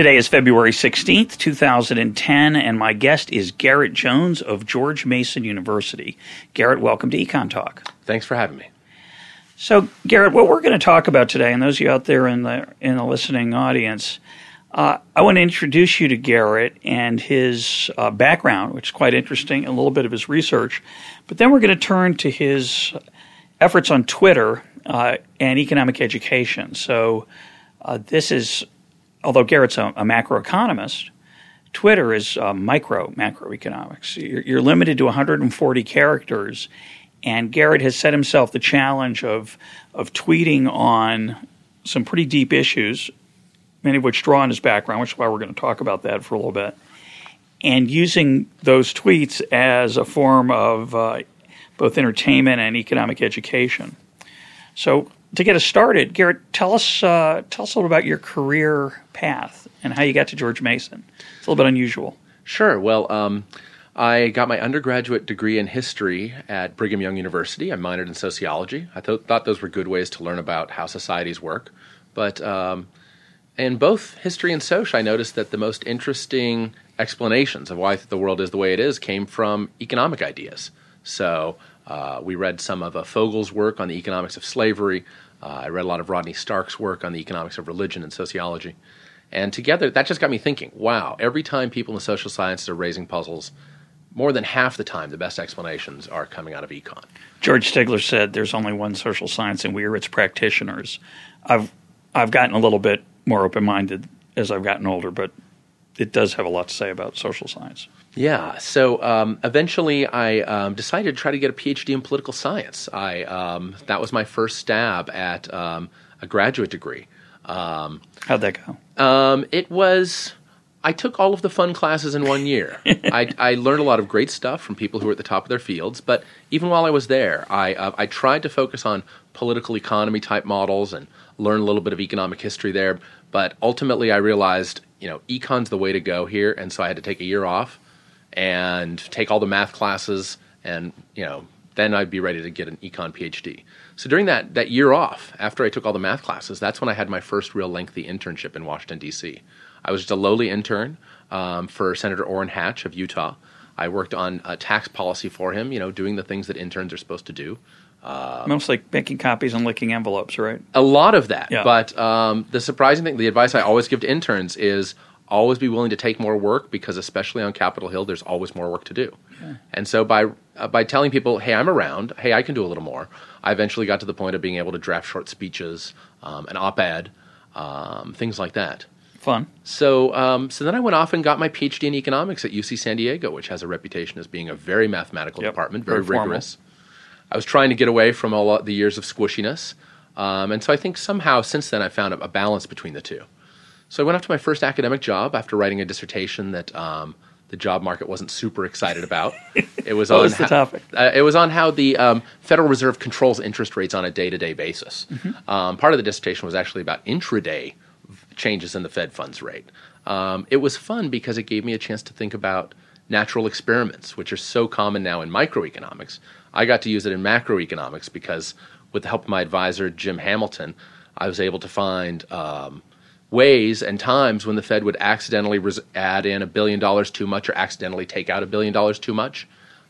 Today is February 16th, 2010, and my guest is Garrett Jones of George Mason University. Garrett, welcome to Econ Talk. Thanks for having me. So, Garrett, what we're going to talk about today, and those of you out there in the in the listening audience, uh, I want to introduce you to Garrett and his uh, background, which is quite interesting, and a little bit of his research. But then we're going to turn to his efforts on Twitter uh, and economic education. So, uh, this is although Garrett's a, a macroeconomist, Twitter is uh, micro macroeconomics. You're, you're, limited to 140 characters, and Garrett has set himself the challenge of of tweeting on some pretty deep issues, many of which draw on his background, which is why we're going to talk about that for a little bit, and using those tweets as a form of uh, both entertainment and economic education. So to get us started, Garrett, tell us uh, tell us a little about your career path and how you got to George Mason. It's a little bit unusual. Sure. Well, um, I got my undergraduate degree in history at Brigham Young University. I minored in sociology. I th- thought those were good ways to learn about how societies work. But um, in both history and social, I noticed that the most interesting explanations of why the world is the way it is came from economic ideas. So uh, we read some of uh, Fogel's work on the economics of slavery. Uh, I read a lot of Rodney Stark's work on the economics of religion and sociology. And together, that just got me thinking wow, every time people in the social sciences are raising puzzles, more than half the time, the best explanations are coming out of econ. George Stigler said there's only one social science, and we are its practitioners. I've, I've gotten a little bit more open minded as I've gotten older, but it does have a lot to say about social science. Yeah. So um, eventually, I um, decided to try to get a PhD in political science. I um, that was my first stab at um, a graduate degree. Um, How'd that go? Um, it was. I took all of the fun classes in one year. I, I, learned a lot of great stuff from people who were at the top of their fields. But even while I was there, I, uh, I tried to focus on political economy type models and learn a little bit of economic history there. But ultimately, I realized, you know, econ's the way to go here, and so I had to take a year off and take all the math classes, and you know, then I'd be ready to get an econ PhD. So during that that year off, after I took all the math classes, that's when I had my first real lengthy internship in Washington D.C. I was just a lowly intern um, for Senator Orrin Hatch of Utah. I worked on a tax policy for him, you know, doing the things that interns are supposed to do. Uh, Mostly making copies and licking envelopes, right? A lot of that. Yeah. But um, the surprising thing, the advice I always give to interns is always be willing to take more work because, especially on Capitol Hill, there's always more work to do. Yeah. And so by uh, by telling people, "Hey, I'm around. Hey, I can do a little more," I eventually got to the point of being able to draft short speeches, um, an op-ed, um, things like that. Fun. So, um, so then I went off and got my PhD in economics at UC San Diego, which has a reputation as being a very mathematical yep. department, very, very rigorous. I was trying to get away from all the years of squishiness. Um, and so I think somehow since then I found a, a, balance between the two. So I went off to my first academic job after writing a dissertation that um, the job market wasn't super excited about. It was on was the topic? Uh, it was on how the um, Federal Reserve controls interest rates on a day-to-day basis. Mm-hmm. Um, part of the dissertation was actually about intraday changes in the Fed funds rate. Um, it was fun because it gave me a chance to think about natural experiments, which are so common now in microeconomics I got to use it in macroeconomics because, with the help of my advisor, Jim Hamilton, I was able to find um, ways and times when the Fed would accidentally res- add in a billion dollars too much or accidentally take out a billion dollars too much.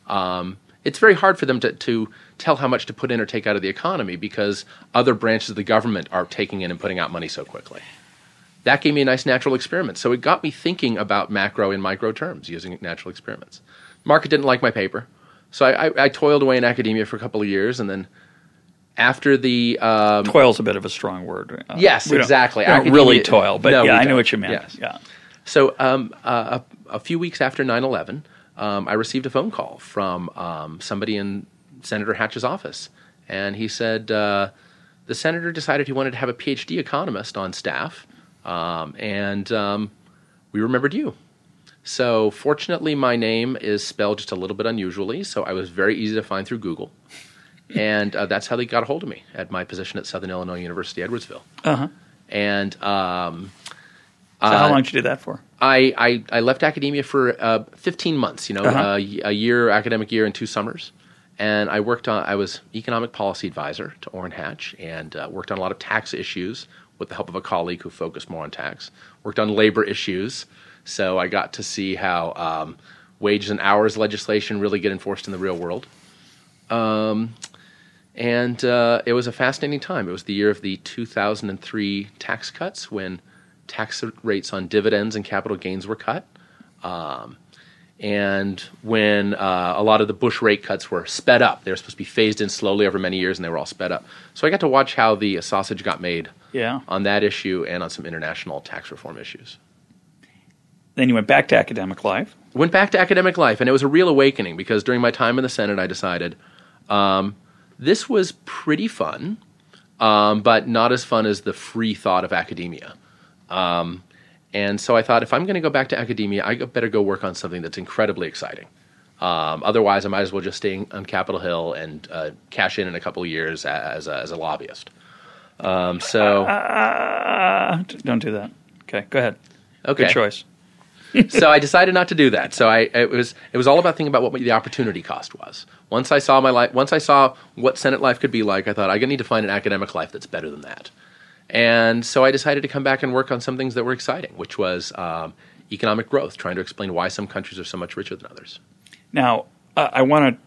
Um, it's very hard for them to, to tell how much to put in or take out of the economy because other branches of the government are taking in and putting out money so quickly. That gave me a nice natural experiment. So it got me thinking about macro and micro terms using natural experiments. Market didn't like my paper. So I, I, I, toiled away in academia for a couple of years, and then after the um, toil's a bit of a strong word. Uh, yes, exactly. Don't, don't really toil, but no, yeah, I know what you meant. Yes. Yeah. So um, uh, a, a, few weeks after 9-11, um, I received a phone call from um, somebody in Senator Hatch's office, and he said uh, the senator decided he wanted to have a PhD economist on staff, um, and um, we remembered you. So fortunately, my name is spelled just a little bit unusually, so I was very easy to find through Google, and uh, that's how they got a hold of me at my position at Southern Illinois University Edwardsville. Uh huh. And um, So how long did you do that for? I, I, I left academia for uh, 15 months, you know, Uh-huh. uh, y- a year, academic year, and two summers. And I worked on, I was economic policy advisor to Orrin Hatch and uh, worked on a lot of tax issues with the help of a colleague who focused more on tax. Worked on labor issues. So I got to see how um, wages and hours legislation really get enforced in the real world. Um, and uh, it was a fascinating time. It was the year of the 2003 tax cuts when tax rates on dividends and capital gains were cut. Um, and when uh, a lot of the Bush rate cuts were sped up, they were supposed to be phased in slowly over many years, and they were all sped up. So I got to watch how the sausage got made Yeah. on that issue and on some international tax reform issues. Then you went back to academic life. Went back to academic life, and it was a real awakening because during my time in the Senate, I decided um, this was pretty fun, um, but not as fun as the free thought of academia. Um, and so I thought, if I'm going to go back to academia, I better go work on something that's incredibly exciting. Um, otherwise, I might as well just stay on Capitol Hill and uh, cash in in a couple of years as a, as a lobbyist. Um, so, Uh, don't do that. Okay, go ahead. okay. Good choice. So I decided not to do that. So I it was it was all about thinking about what the opportunity cost was. Once I saw my life, once I saw what Senate life could be like, I thought I need to find an academic life that's better than that. And so I decided to come back and work on some things that were exciting, which was um, economic growth, trying to explain why some countries are so much richer than others. Now, uh, I want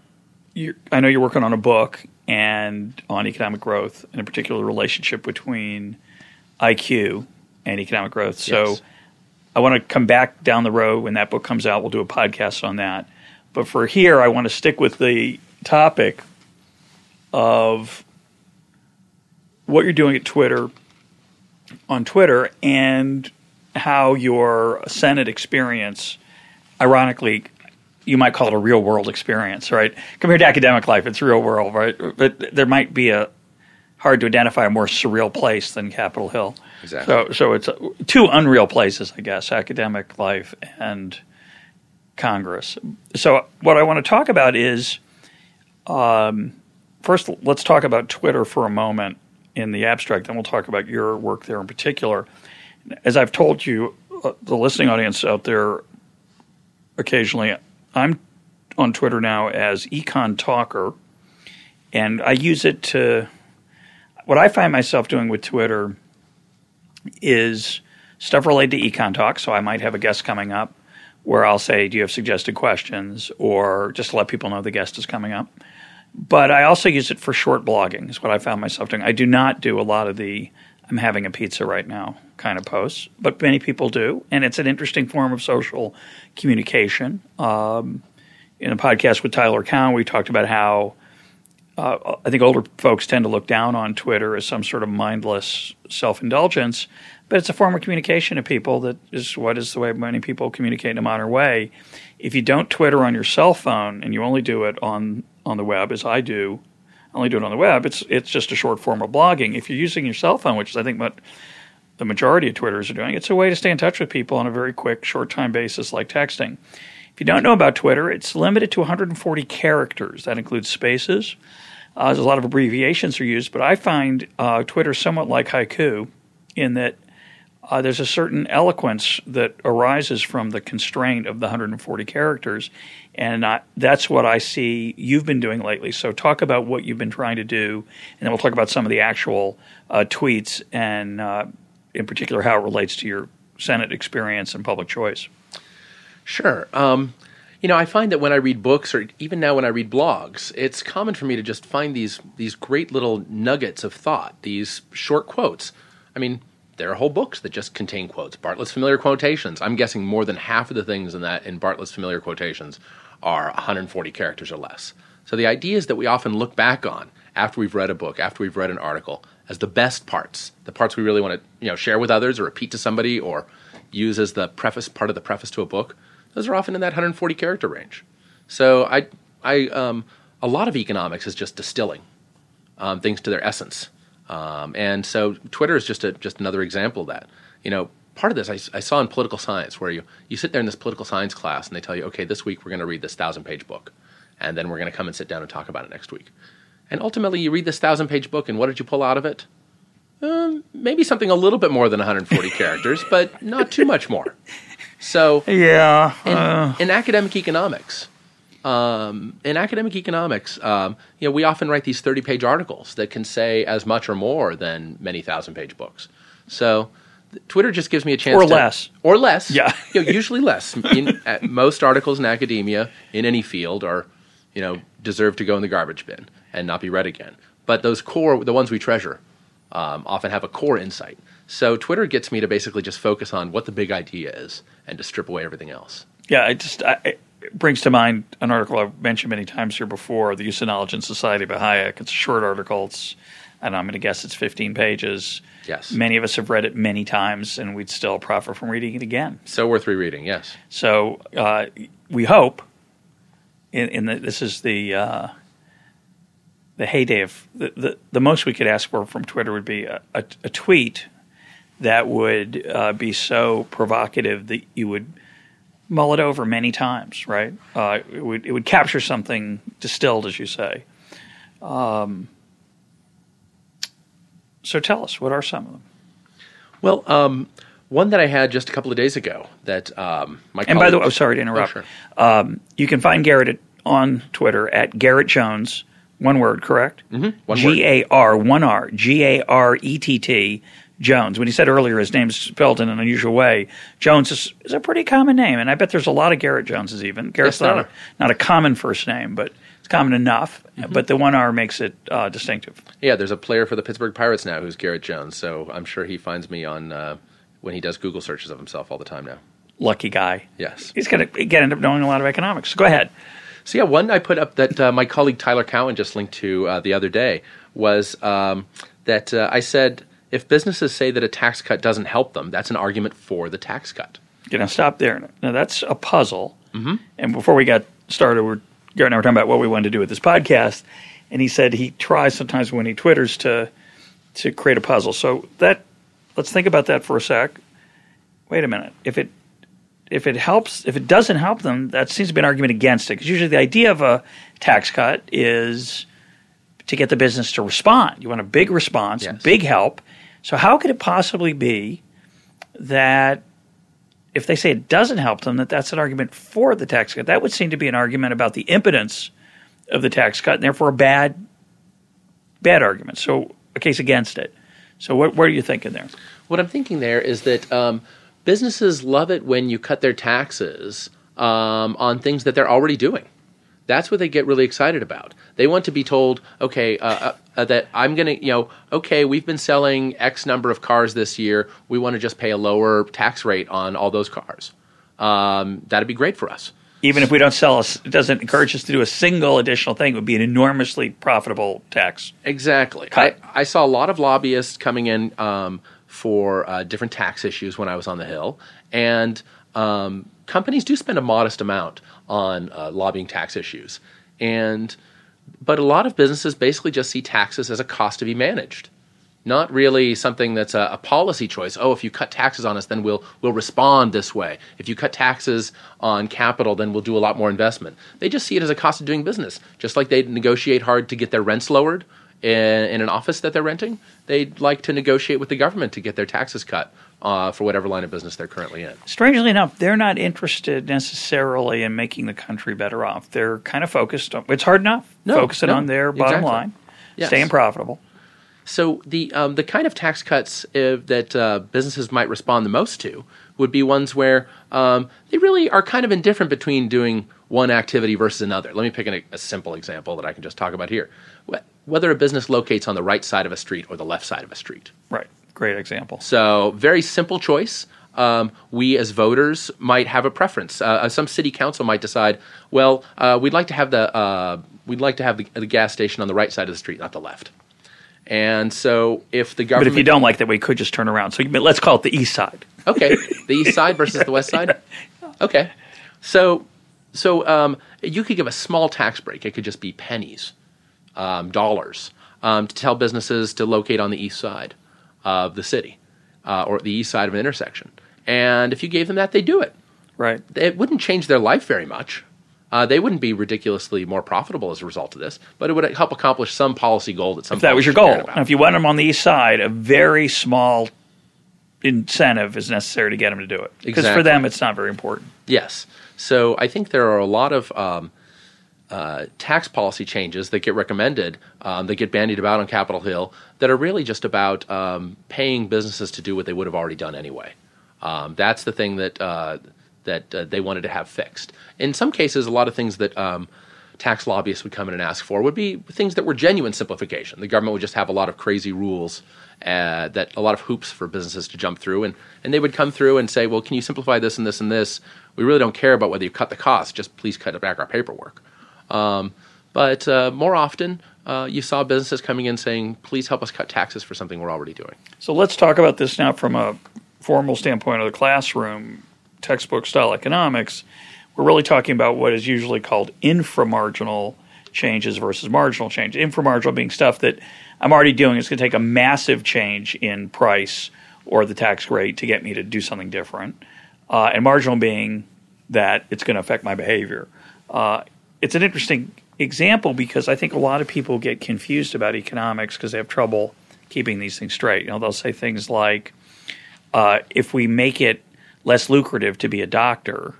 to. I know you're working on a book and on economic growth, and in particular, the relationship between IQ and economic growth. So, Yes. I want to come back down the road when that book comes out. We'll do a podcast on that. But for here, I want to stick with the topic of what you're doing at Twitter, on Twitter, and how your Senate experience, ironically, you might call it a real world experience, right? Compared to academic life, it's real world, right? But there might be a hard to identify a more surreal place than Capitol Hill. Exactly. So, so it's uh, two unreal places, I guess: academic life and Congress. So, what I want to talk about is, um, first, let's talk about Twitter for a moment in the abstract. Then we'll talk about your work there in particular. As I've told you, uh, the listening audience out there, occasionally, I'm on Twitter now as Econ Talker, and I use it to. What I find myself doing with Twitter is stuff related to Econ Talk. So I might have a guest coming up where I'll say, Do you have suggested questions? Or just to let people know the guest is coming up. But I also use it for short blogging, is what I found myself doing. I do not do a lot of the I'm having a pizza right now kind of posts, but many people do. And it's an interesting form of social communication. Um, in a podcast with Tyler Cowen, we talked about how uh, I think older folks tend to look down on Twitter as some sort of mindless self indulgence, but it's a form of communication to people that is what is the way many people communicate in a modern way. If you don't Twitter on your cell phone and you only do it on, on the web, as I do, I only do it on the web, it's it's just a short form of blogging. If you're using your cell phone, which is I think what the majority of Twitters are doing, it's a way to stay in touch with people on a very quick, short time basis like texting. If you don't know about Twitter, it's limited to 140 characters. That includes spaces. Uh, a lot of abbreviations are used, but I find uh, Twitter somewhat like haiku in that uh, there's a certain eloquence that arises from the constraint of the 140 characters, and I, that's what I see you've been doing lately. So talk about what you've been trying to do, and then we'll talk about some of the actual uh, tweets and, uh, in particular, how it relates to your Senate experience and public choice. Sure. Um, you know, I find that when I read books, or even now when I read blogs, it's common for me to just find these these great little nuggets of thought, these short quotes. I mean, there are whole books that just contain quotes. Bartlett's familiar quotations. I'm guessing more than half of the things in that in Bartlett's familiar quotations are 140 characters or less. So the idea is that we often look back on after we've read a book, after we've read an article, as the best parts, the parts we really want to you know share with others or repeat to somebody or use as the preface part of the preface to a book. Those are often in that 140 character range. So I, I, um, a lot of economics is just distilling um, things to their essence, um, and so Twitter is just a just another example of that. You know, part of this I, I, saw in political science where you, you sit there in this political science class and they tell you, okay, this week we're going to read this thousand page book. And then we're going to come and sit down and talk about it next week. And ultimately, you read this thousand page book, and what did you pull out of it? Um, maybe something a little bit more than 140 characters, but not too much more. So, yeah, uh. in, in, academic economics, um, in academic economics, um, you know, we often write these 30 page articles that can say as much or more than many thousand page books. So, Twitter just gives me a chance or to, less or less. Yeah, you know, usually less. In, most articles in academia in any field are, you know, deserve to go in the garbage bin and not be read again. But those core, the ones we treasure, um, often have a core insight. So Twitter gets me to basically just focus on what the big idea is and to strip away everything else. Yeah, it just I, it brings to mind an article I've mentioned many times here before, "The Use of Knowledge in Society" by Hayek. It's a short article. It's and I'm going to guess it's 15 pages. Yes. Many of us have read it many times, and we'd still profit from reading it again. So worth rereading. Yes. So uh, we hope. In, in the, this is the uh, the heyday of the, the, the most we could ask for from Twitter would be a, a, a tweet that would uh, be so provocative that you would mull it over many times, right? Uh, it would it would capture something distilled, as you say. Um, so tell us, what are some of them? Well, um, one that I had just a couple of days ago that um, my and by the way, I'm oh, sorry to interrupt. Oh, sure. Um, you can find Garrett on Twitter at Garrett Jones one word, correct? Mm-hmm. G A R, one R, G A R E T T, Jones. When he said earlier his name's spelled in an unusual way, Jones is, is, a pretty common name, and I bet there's a lot of Garrett Joneses even. Garrett's yes, not, a, not a common first name, but it's common enough. Mm-hmm. But the one R makes it uh, distinctive. Yeah, there's a player for the Pittsburgh Pirates now who's Garrett Jones, so I'm sure he finds me on uh, when he does Google searches of himself all the time now. Lucky guy. Yes. He's going to get end up knowing a lot of economics. So go ahead. So yeah, one I put up that uh, my colleague Tyler Cowen just linked to uh, the other day was um, that uh, I said if businesses say that a tax cut doesn't help them, that's an argument for the tax cut. You know, stop there. Now that's a puzzle. Mm-hmm. And before we got started, we're Garrett and I were talking about what we wanted to do with this podcast, and he said he tries sometimes when he twitters to to create a puzzle. So that let's think about that for a sec. Wait a minute. If it if it helps, if it doesn't help them, that seems to be an argument against it. Because usually the idea of a tax cut is to get the business to respond. You want a big response, yes. big help. So how could it possibly be that if they say it doesn't help them, that that's an argument for the tax cut? That would seem to be an argument about the impotence of the tax cut, and therefore a bad, bad argument. So a case against it. So what, what are you thinking there? What I'm thinking there is that. Um, businesses love it when you cut their taxes um, on things that they're already doing. That's what they get really excited about. They want to be told, okay, uh, uh, uh that I'm going to, you know, okay, we've been selling X number of cars this year. We want to just pay a lower tax rate on all those cars. Um, that'd be great for us. Even if we don't sell us, it doesn't encourage us to do a single additional thing. It would be an enormously profitable tax. Exactly. I, I, saw a lot of lobbyists coming in um, for uh, different tax issues when I was on the Hill. And um, companies do spend a modest amount on uh, lobbying tax issues. And but a lot of businesses basically just see taxes as a cost to be managed, not really something that's a, a, policy choice. Oh, if you cut taxes on us, then we'll we'll respond this way. If you cut taxes on capital, then we'll do a lot more investment. They just see it as a cost of doing business, just like they negotiate hard to get their rents lowered in, in an office that they're renting, they'd like to negotiate with the government to get their taxes cut uh, for whatever line of business they're currently in. Strangely enough, they're not interested necessarily in making the country better off. They're kind of focused on it's hard enough no, focusing no, on their bottom exactly. line, yes. staying profitable. So the um, the kind of tax cuts uh, that uh, businesses might respond the most to would be ones where um, they really are kind of indifferent between doing one activity versus another. Let me pick an, a simple example that I can just talk about here whether a business locates on the right side of a street or the left side of a street. Right. Great example. So, very simple choice. Um, we as voters might have a preference. Uh, uh, some city council might decide, well, uh, we'd like to have the uh, we'd like to have the, the, gas station on the right side of the street, not the left. And so, if the government, but if you don't like that, we could just turn around. So let's call it the east side. Okay, the east side versus the west side. Okay, so so um, you could give a small tax break. It could just be pennies um, dollars um, to tell businesses to locate on the east side of the city uh, or the east side of an intersection. And if you gave them that, they'd do it. Right. It wouldn't change their life very much. Uh, they wouldn't be ridiculously more profitable as a result of this, but it would help accomplish some policy goal that some. If that was your goal, and if you want them on the east side, a very small incentive is necessary to get them to do it. Because Exactly. for them, it's not very important. Yes. So I think there are a lot of um, uh, tax policy changes that get recommended, um, that get bandied about on Capitol Hill, that are really just about um, paying businesses to do what they would have already done anyway. Um, that's the thing that uh, that uh, they wanted to have fixed. In some cases, a lot of things that um, tax lobbyists would come in and ask for would be things that were genuine simplification. The government would just have a lot of crazy rules, uh, that a lot of hoops for businesses to jump through, and and they would come through and say, well, can you simplify this and this and this? We really don't care about whether you cut the cost. Just please cut back our paperwork. Um, but uh, more often, uh, you saw businesses coming in saying, please help us cut taxes for something we're already doing. So let's talk about this now from a formal standpoint of the classroom, textbook style economics. We're really talking about what is usually called inframarginal changes versus marginal change. Inframarginal being stuff that I'm already doing. It's going to take a massive change in price or the tax rate to get me to do something different. Uh, and marginal being that it's going to affect my behavior. Uh, it's an interesting example because I think a lot of people get confused about economics because they have trouble keeping these things straight. You know, they'll say things like, uh, "If we make it less lucrative to be a doctor,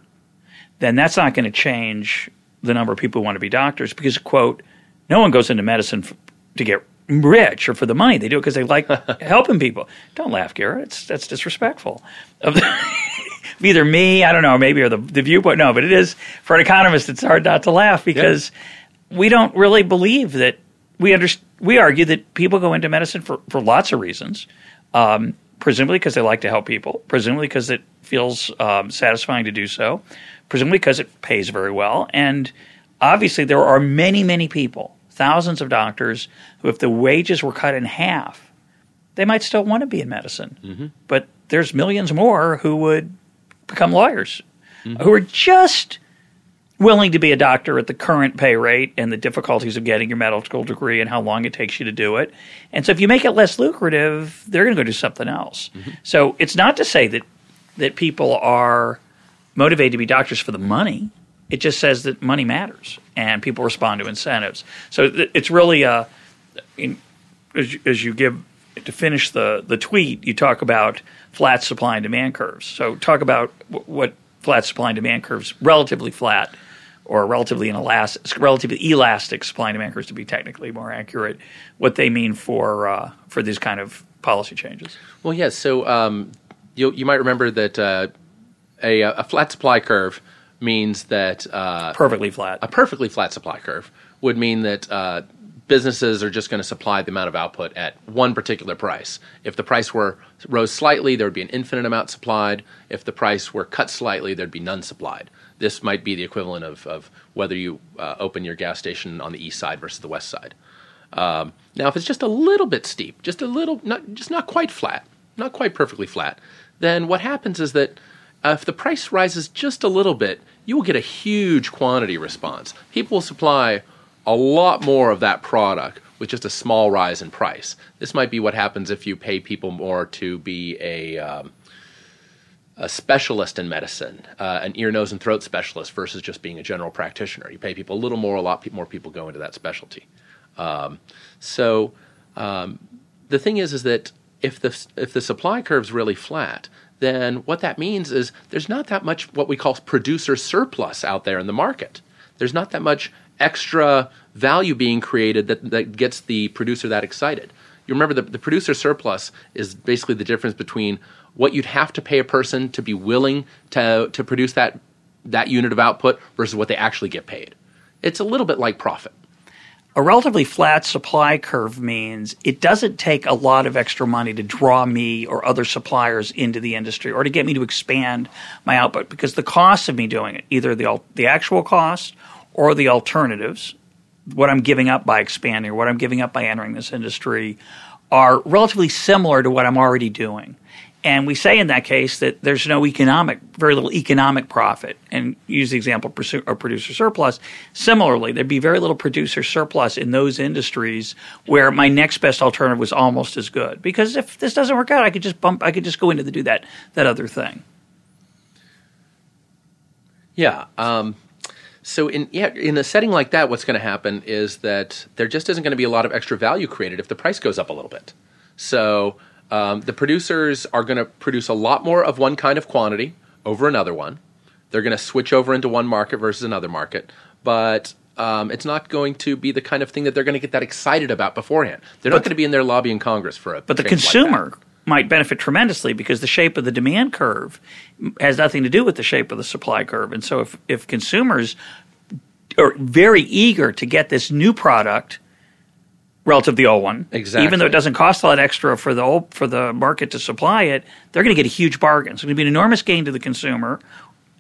then that's not going to change the number of people who want to be doctors because, quote, no one goes into medicine f- to get rich or for the money. They do it because they like helping people. Don't laugh, Garrett. It's, that's disrespectful. Of either me, I don't know, maybe or the, the viewpoint. No, but it is for an economist. It's hard not to laugh because we don't really believe that we under, we argue that people go into medicine for, for lots of reasons. Um, presumably because they like to help people, presumably because it feels um, satisfying to do so, presumably because it pays very well, and obviously there are many, many people, thousands of doctors, who if the wages were cut in half, they might still want to be in medicine. But there's millions more who would become lawyers, who are just willing to be a doctor at the current pay rate and the difficulties of getting your medical degree and how long it takes you to do it. And so if you make it less lucrative, they're going to go do something else. Mm-hmm. So it's not to say that that people are motivated to be doctors for the money. It just says that money matters and people respond to incentives. So it's really a in, as, you, as you give to finish the the tweet, you talk about flat supply and demand curves. So talk about w- what flat supply and demand curves, relatively flat or relatively inelastic, relatively elastic supply and demand curves, to be technically more accurate, what they mean for uh, for these kind of policy changes. Well, yes. So um, you you might remember that uh, a, a flat supply curve means that uh, Perfectly flat. a perfectly flat supply curve would mean that uh, businesses are just going to supply the amount of output at one particular price. If the price were rose slightly, there would be an infinite amount supplied. If the price were cut slightly, there'd be none supplied. This might be the equivalent of, of whether you uh, open your gas station on the east side versus the west side. Um, now, if it's just a little bit steep, just a little, not just not quite flat, not quite perfectly flat, then what happens is that uh, if the price rises just a little bit, you will get a huge quantity response. People will supply a lot more of that product with just a small rise in price. This might be what happens if you pay people more to be a um, a specialist in medicine, uh, an ear, nose, and throat specialist versus just being a general practitioner. You pay people a little more, a lot more people go into that specialty. Um, so um, the thing is, is that if the if the supply curve's really flat, then what that means is there's not that much what we call producer surplus out there in the market. There's not that much extra value being created that, that gets the producer that excited. You remember the, the producer surplus is basically the difference between what you'd have to pay a person to be willing to to produce that that unit of output versus what they actually get paid. It's a little bit like profit. a relatively flat supply curve means it doesn't take a lot of extra money to draw me or other suppliers into the industry or to get me to expand my output because the cost of me doing it, either the the actual cost or the alternatives, what I'm giving up by expanding or what I'm giving up by entering this industry, are relatively similar to what I'm already doing. And we say in that case that there's no economic, very little economic profit. And use the example of producer surplus. Similarly, there'd be very little producer surplus in those industries where my next best alternative was almost as good. Because if this doesn't work out, I could just bump, I could just go into to do that that other thing. Yeah. Um, so in yeah, in a setting like that, what's going to happen is that there just isn't going to be a lot of extra value created if the price goes up a little bit. So um, the producers are going to produce a lot more of one kind of quantity over another one. They're going to switch over into one market versus another market, but um, it's not going to be the kind of thing that they're going to get that excited about beforehand. They're not going to be in there lobbying Congress for a. But the like consumer that. might benefit tremendously because the shape of the demand curve has nothing to do with the shape of the supply curve. And so if, if consumers are very eager to get this new product relative to the old one, Exactly. even though it doesn't cost a lot extra for the old, for the market to supply it, they're going to get a huge bargain. So it's going to be an enormous gain to the consumer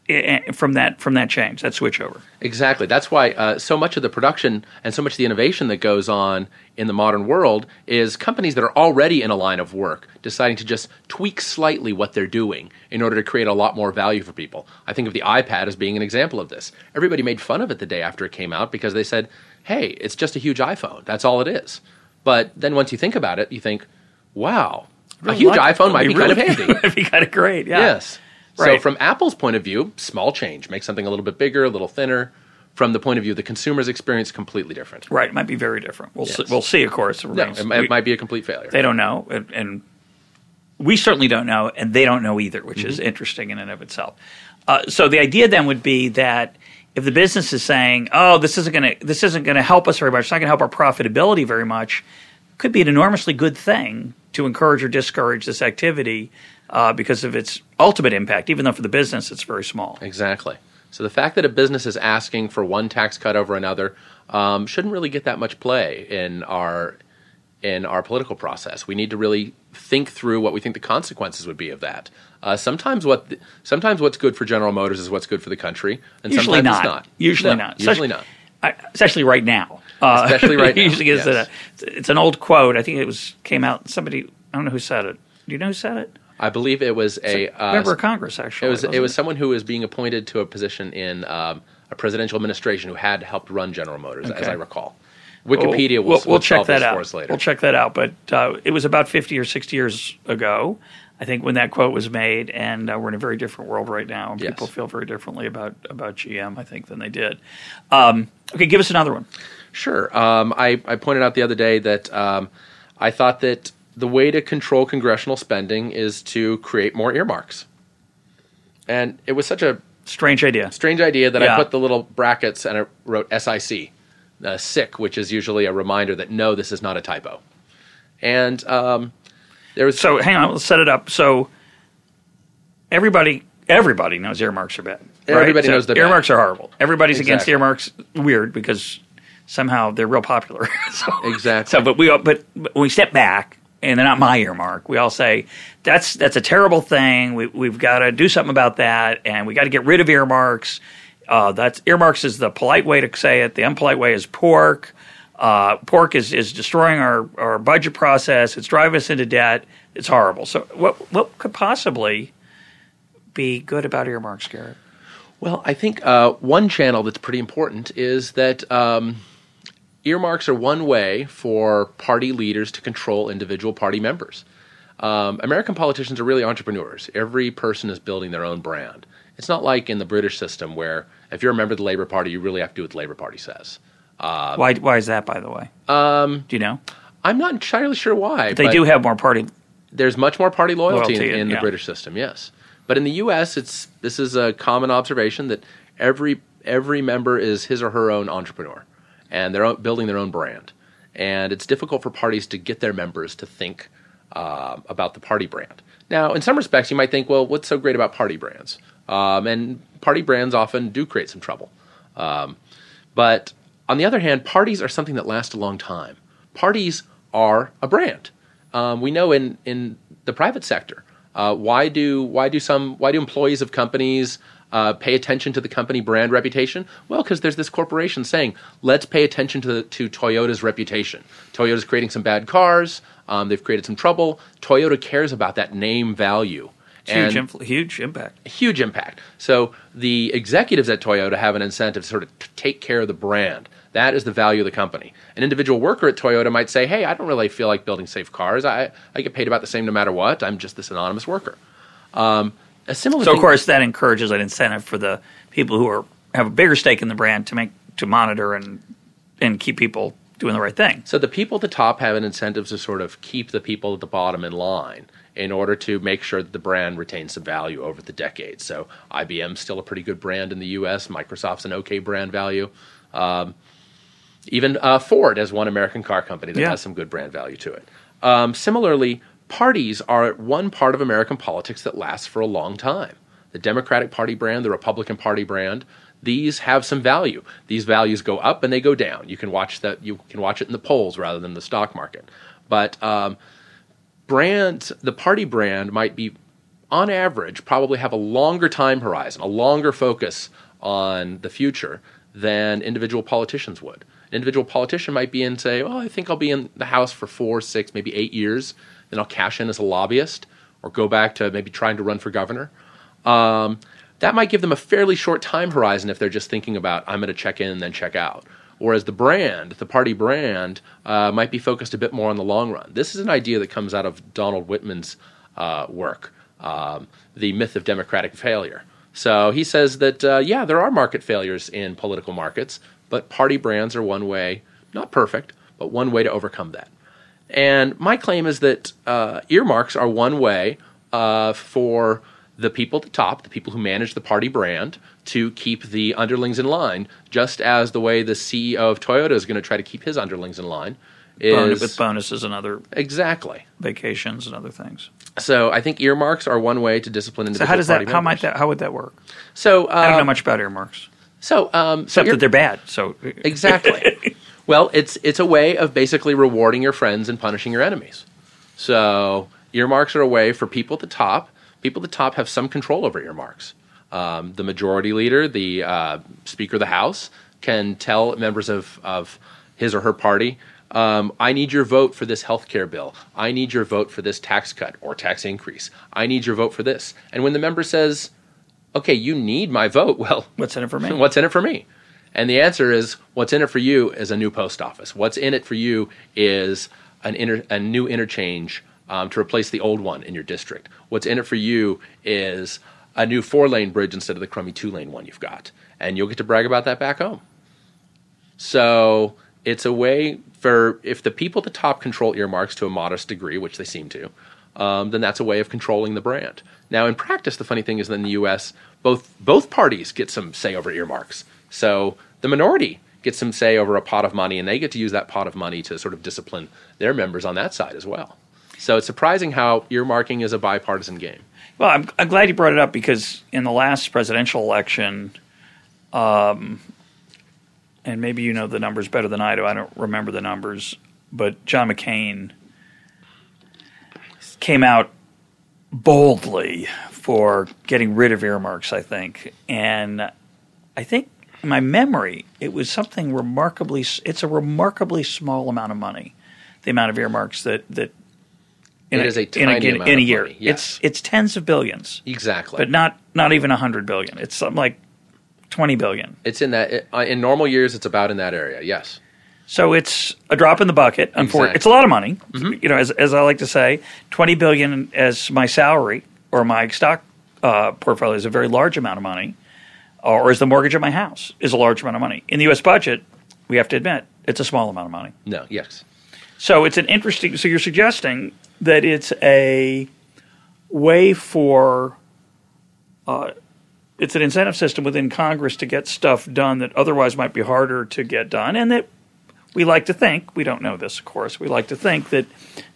eh, from that from that change, that switchover. Exactly. That's why uh, so much of the production and so much of the innovation that goes on in the modern world is companies that are already in a line of work deciding to just tweak slightly what they're doing in order to create a lot more value for people. I think of the iPad as being an example of this. Everybody made fun of it the day after it came out because they said, hey, it's just a huge iPhone. That's all it is. But then once you think about it, you think, wow, a huge Like- iPhone might be kind of really- handy. might be kind of great. Yeah. Yes. So from Apple's point of view, small change, make something a little bit bigger, a little thinner. From the point of view of the consumer's experience, completely different. Right. It might be very different. We'll see, we'll see. Of course. It No, it, might- we- might be a complete failure. they don't know, and, and we certainly don't know, and they don't know either, which is Mm-hmm. interesting in and of itself. Uh, so the idea then would be that if the business is saying, "Oh, this isn't going to this isn't going to help us very much. It's not going to help our profitability very much," could be an enormously good thing to encourage or discourage this activity uh, because of its ultimate impact, even though for the business it's very small. Exactly. So the fact that a business is asking for one tax cut over another um, shouldn't really get that much play in our in our political process. We need to really think through what we think the consequences would be of that. Uh, sometimes what th- sometimes what's good for General Motors is what's good for the country, and Usually sometimes not. it's not. Usually No, not. Usually Such- not. I, especially right now. Uh, Especially right now, usually is yes. a, it's an old quote. I think it was came out. Somebody I don't know who said it. Do you know who said it? I believe it was a uh, member of Congress. Actually, It was it was someone who was being appointed to a position in um, a presidential administration who had helped run General Motors, as I recall. Wikipedia will, we'll, we'll will check that out. later. We'll check that out. But uh, it was about fifty or sixty years ago. I think when that quote was made, and uh, we're in a very different world right now, and Yes. people feel very differently about about GM. I think than they did. Um, okay, give us another one. Sure. Um, I, I pointed out the other day that um, I thought that the way to control congressional spending is to create more earmarks. And it was such a Strange idea. strange idea that Yeah. I put the little brackets and I wrote SIC, uh, sick, which is usually a reminder that no, this is not a typo. And um, there was So hang on, let's set it up. So everybody everybody knows earmarks are bad. right? Everybody So knows bad. earmarks are horrible. Everybody's against earmarks. Weird because somehow they're real popular. so, Exactly. So, but we all- but, but when we step back and they're not my earmark, we all say that's that's a terrible thing. We, we've got to do something about that, and we got to get rid of earmarks. Uh, that's earmarks is the polite way to say it. The unpolite way is pork. Uh, pork is, is destroying our, our budget process. It's driving us into debt. It's horrible. So, what what could possibly be good about earmarks, Garrett? Well, I think uh, one channel that's pretty important is that um, earmarks are one way for party leaders to control individual party members. Um, American politicians are really entrepreneurs. Every person is building their own brand. It's not like in the British system where if you're a member of the Labour Party, you really have to do what the Labour Party says. why why is that? By the way, um, do you know? I'm not entirely sure why. They but do have more party. there's much more party loyalty, Loyalty, in, in the yeah. British system, yes. But in the U.S., it's this is a common observation that every every member is his or her own entrepreneur, and they're building their own brand. And it's difficult for parties to get their members to think uh, about the party brand. Now, in some respects, you might think, well, what's so great about party brands? Um, and party brands often do create some trouble. Um, but on the other hand, parties are something that last a long time. Parties are a brand. Um, we know in, in the private sector, uh, why do why do some why do employees of companies uh, pay attention to the company brand reputation? Well, because there's this corporation saying, let's pay attention to to Toyota's reputation. Toyota's creating some bad cars. Um, they've created some trouble. Toyota cares about that name value. Huge, And- influ- huge impact. huge impact. So the executives at Toyota have an incentive to sort of t- take care of the brand. That is the value of the company. An individual worker at Toyota might say, "Hey, I don't really feel like building safe cars. I, I get paid about the same no matter what. I'm just this anonymous worker." Um, A similar So thing, of course that encourages an incentive for the people who are have a bigger stake in the brand to make to monitor and and keep people doing the right thing. So the people at the top have an incentive to sort of keep the people at the bottom in line in order to make sure that the brand retains some value over the decades. So IBM's still a pretty good brand in the U.S. Microsoft's an okay brand value. Um, even uh, Ford has one American car company that Yeah. has some good brand value to it. Um, similarly, parties are one part of American politics that lasts for a long time. The Democratic Party brand, the Republican Party brand, these have some value. These values go up and they go down. You can watch that. You can watch it in the polls rather than the stock market. But um, brand, the party brand might be, on average, probably have a longer time horizon, a longer focus on the future than individual politicians would. An individual politician might be in, say, oh, I think I'll be in the House for four, six, maybe eight years. Then I'll cash in as a lobbyist or go back to maybe trying to run for governor. Um, that might give them a fairly short time horizon if they're just thinking about, I'm going to check in and then check out. Whereas the brand, the party brand, uh, might be focused a bit more on the long run. This is an idea that comes out of Donald Wittman's uh, work, um, The Myth of Democratic Failure. So he says that, uh, yeah, there are market failures in political markets, but party brands are one way, not perfect, but one way to overcome that. And my claim is that uh, earmarks are one way uh, for the people at the top, the people who manage the party brand, to keep the underlings in line, just as the way the CEO of Toyota is going to try to keep his underlings in line. Is with bonuses and other exactly. vacations and other things. So I think earmarks are one way to discipline So how does that? How might that? How would that work? So I don't know um, much about earmarks So um, except ear- that they're bad. So Exactly. well, it's it's a way of basically rewarding your friends and punishing your enemies. So earmarks are a way for people at the top. People at the top have some control over earmarks. Um, the majority leader, the uh, Speaker of the House, can tell members of, of his or her party, um, I need your vote for this health care bill. I need your vote for this tax cut or tax increase. I need your vote for this. And when the member says, okay, you need my vote, well, what's in it for me? What's in it for me? And the answer is what's in it for you is a new post office. What's in it for you is an inter, a new interchange um, to replace the old one in your district. What's in it for you is a new four lane bridge instead of the crummy two lane one you've got. And you'll get to brag about that back home. So it's a way for, if the people at the top control earmarks to a modest degree, which they seem to, um, then that's a way of controlling the brand. Now, in practice, the funny thing is that in the U.S., both both parties get some say over earmarks. So the minority gets some say over a pot of money, and they get to use that pot of money to sort of discipline their members on that side as well. So it's surprising how earmarking is a bipartisan game. Well, I'm, I'm glad you brought it up because in the last presidential election, um, and maybe you know the numbers better than I do. I don't remember the numbers, but John McCain came out boldly for getting rid of earmarks. I think, and I think in my memory, it was something remarkably. It's a remarkably small amount of money, the amount of earmarks that that. In It is a in tiny in amount in a of year. money, yes. It's it's tens of billions Exactly. but not not even a hundred billion. It's something like twenty billion. it's in that uh, in normal years, it's about in that area. Yes. So it's a drop in the bucket. Exactly. It's a lot of money. You know, as as I like to say, twenty billion as my salary or my stock uh, portfolio is a very large amount of money, or as the mortgage of my house is a large amount of money. In the U.S. budget, we have to admit it's a small amount of money. No. Yes. So it's an interesting. So you're suggesting that it's a way for. Uh, it's an incentive system within Congress to get stuff done that otherwise might be harder to get done, and that we like to think we don't know this, of course. We like to think that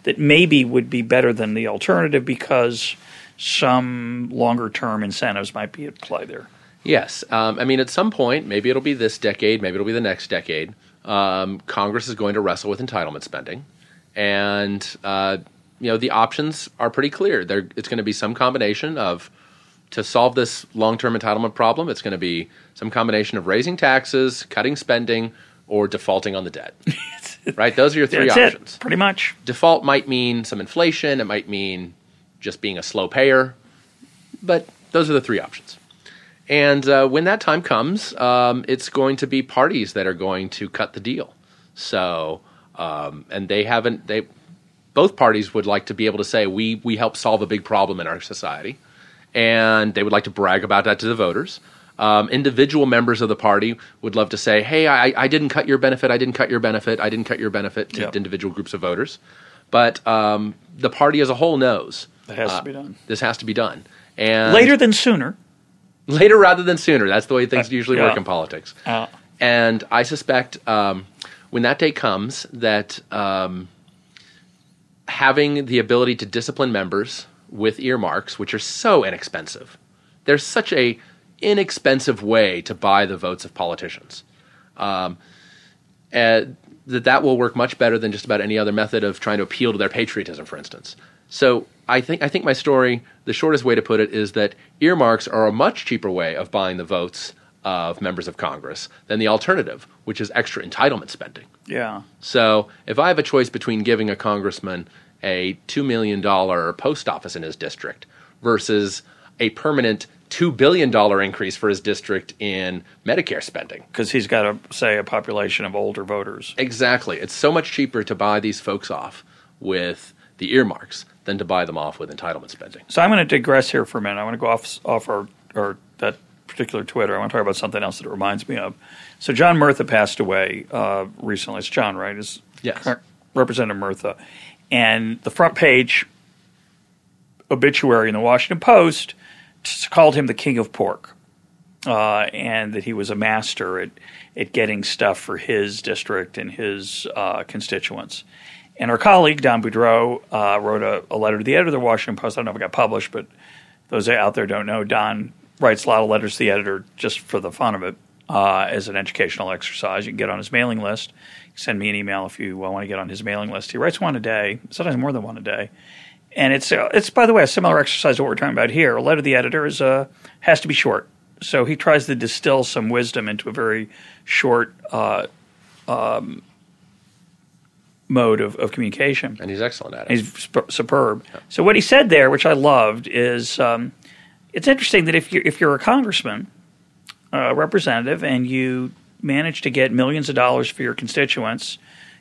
that maybe would be better than the alternative because some longer term incentives might be at play there. Yes. Um, I mean, at some point, maybe it'll be this decade, maybe it'll be the next decade. Um, Congress is going to wrestle with entitlement spending, and uh, you know the options are pretty clear. There, it's going to be some combination of to solve this long-term entitlement problem. It's going to be some combination of raising taxes, cutting spending, or defaulting on the debt. right? Those are your three That's options it, pretty much. default might mean some inflation. It might mean just being a slow payer. But those are the three options. And uh, when that time comes, um, it's going to be parties that are going to cut the deal. So, um, and they haven't. They both parties would like to be able to say we we help solve a big problem in our society, and they would like to brag about that to the voters. Um, individual members of the party would love to say, "Hey, I, I, didn't cut your benefit. I didn't cut your benefit. I didn't cut your benefit" to Yep. individual groups of voters. But um, the party as a whole knows That has uh, to be done. This has to be done, and Later than sooner. later rather than sooner. That's the way things usually yeah. work in politics. Uh, And I suspect um, when that day comes, that um, having the ability to discipline members with earmarks, which are so inexpensive, there's such a inexpensive way to buy the votes of politicians. Um, and that that will work much better than just about any other method of trying to appeal to their patriotism, for instance. So I think I think my story, the shortest way to put it, is that earmarks are a much cheaper way of buying the votes of members of Congress than the alternative, which is extra entitlement spending. Yeah. So if I have a choice between giving a congressman a $2 million post office in his district versus a permanent $2 billion increase for his district in Medicare spending, Because he's got, a, say, a population of older voters. exactly. It's so much cheaper to buy these folks off with the earmarks than to buy them off with entitlement spending. So I'm going to digress here for a minute. I want to go off off our, our that particular Twitter. I want to talk about something else that it reminds me of. So John Murtha passed away uh, recently. It's John, right? Is Yes. Representative Murtha, and the front page obituary in the Washington Post called him the king of pork, uh, and that he was a master at at getting stuff for his district and his uh, constituents. And our colleague Don Boudreaux uh, wrote a, a letter to the editor of the Washington Post. I don't know if it got published, but those out there don't know. Don writes a lot of letters to the editor just for the fun of it, uh, as an educational exercise. You can get on his mailing list. Send me an email if you uh, want to get on his mailing list. He writes one a day, sometimes more than one a day. And it's uh, it's by the way a similar exercise to what we're talking about here. A letter to the editor is uh, has to be short, so he tries to distill some wisdom into a very short uh, um, mode of, of communication. And he's excellent at it. He's sp- superb. So what he said there, which I loved, is um, it's interesting that if you're if you're a congressman, a representative, and you manage to get millions of dollars for your constituents,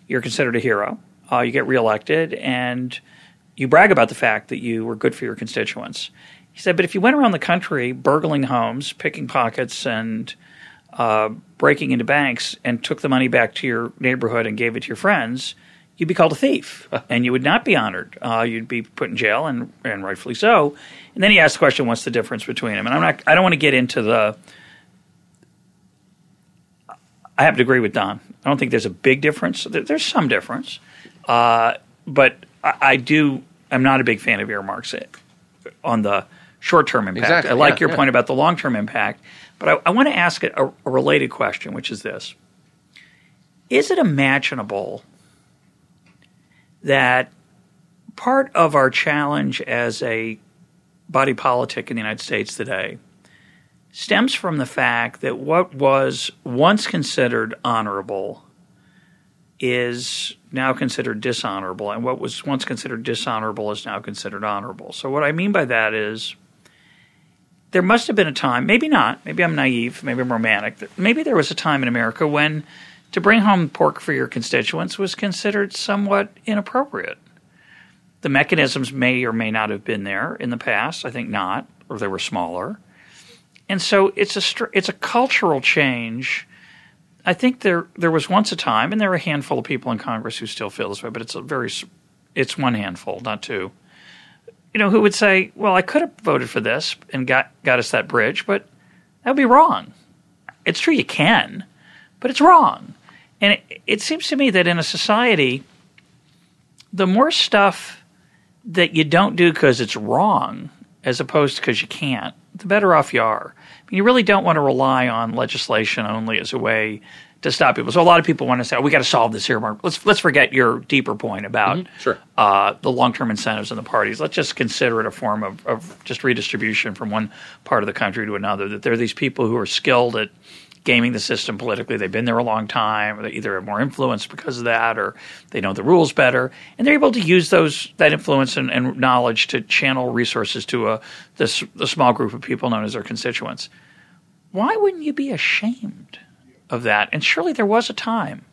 you're considered a hero. Uh, you get reelected, and you brag about the fact that you were good for your constituents. He said, but if you went around the country burgling homes, picking pockets, and uh, breaking into banks, and took the money back to your neighborhood and gave it to your friends, you'd be called a thief, and you would not be honored. Uh, you'd be put in jail, and and rightfully so. And then he asked the question, "What's the difference between them?" And I'm not. I don't want to get into the. I have to agree with Don. I don't think there's a big difference. There's some difference, uh, but I, I do. I'm not a big fan of earmarks on the short-term impact. Exactly, I like yeah, your yeah. point about the long-term impact, but I, I want to ask a, a related question, which is this: Is it imaginable that part of our challenge as a body politic in the United States today stems from the fact that what was once considered honorable is now considered dishonorable, and what was once considered dishonorable is now considered honorable. So, what I mean by that is there must have been a time, maybe not, maybe I'm naive, maybe I'm romantic, maybe there was a time in America when to bring home pork for your constituents was considered somewhat inappropriate. The mechanisms may or may not have been there in the past. I think not, or they were smaller. And so it's a it's a cultural change. I think there there was once a time, and there are a handful of people in Congress who still feel this way, but it's a very it's one handful, not two. You know, who would say, "Well, I could have voted for this and got got us that bridge, but that would be wrong." It's true you can, but it's wrong. And it, it seems to me that in a society, the more stuff that you don't do because it's wrong, as opposed to because you can't, the better off you are. I mean, you really don't want to rely on legislation only as a way to stop people. So a lot of people want to say, oh, "We got to solve this here." Mark. Let's let's forget your deeper point about Sure. uh, the long term incentives in the parties. Let's just consider it a form of, of just redistribution from one part of the country to another. That there are these people who are skilled at gaming the system politically. They've been there a long time. They either have more influence because of that, or they know the rules better, and they're able to use those that influence and, and knowledge to channel resources to a this the small group of people known as their constituents. Why wouldn't you be ashamed of that? And surely there was a time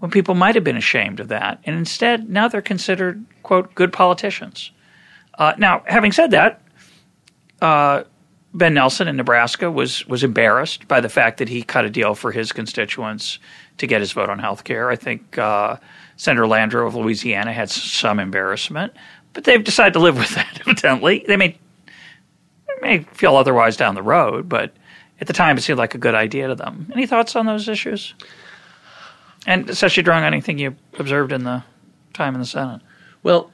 when people might have been ashamed of that, and instead now they're considered quote good politicians. Uh, now, having said that, uh, Ben Nelson in Nebraska was was embarrassed by the fact that he cut a deal for his constituents to get his vote on health care. I think uh, Senator Landrieu of Louisiana had some embarrassment, but they've decided to live with that. Evidently, they may they may feel otherwise down the road, but at the time it seemed like a good idea to them. Any thoughts on those issues? And especially drawing on anything you observed in the time in the Senate. Well,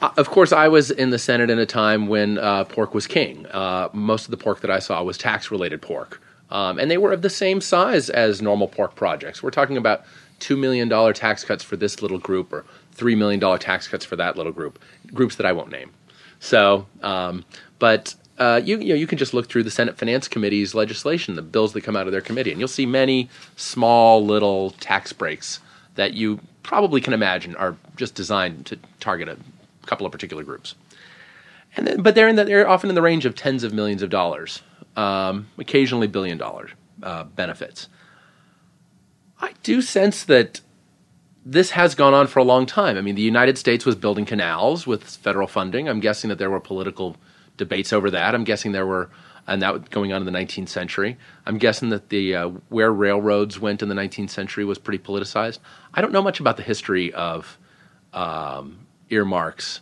of course, I was in the Senate in a time when uh, pork was king. Uh, most of the pork that I saw was tax related pork. Um, and they were of the same size as normal pork projects. We're talking about $2 million tax cuts for this little group or $3 million tax cuts for that little group, groups that I won't name. So, um, but uh, you, you, know, you can just look through the Senate Finance Committee's legislation, the bills that come out of their committee, and you'll see many small little tax breaks that you probably can imagine are just designed to target a couple of particular groups. And then, but they're in the, they're often in the range of tens of millions of dollars, um, occasionally billion dollar uh, benefits. I do sense that this has gone on for a long time. I mean, the United States was building canals with federal funding. I'm guessing that there were political debates over that. I'm guessing there were, and that was going on in the 19th century. I'm guessing that the uh, where railroads went in the 19th century was pretty politicized. I don't know much about the history of um, earmarks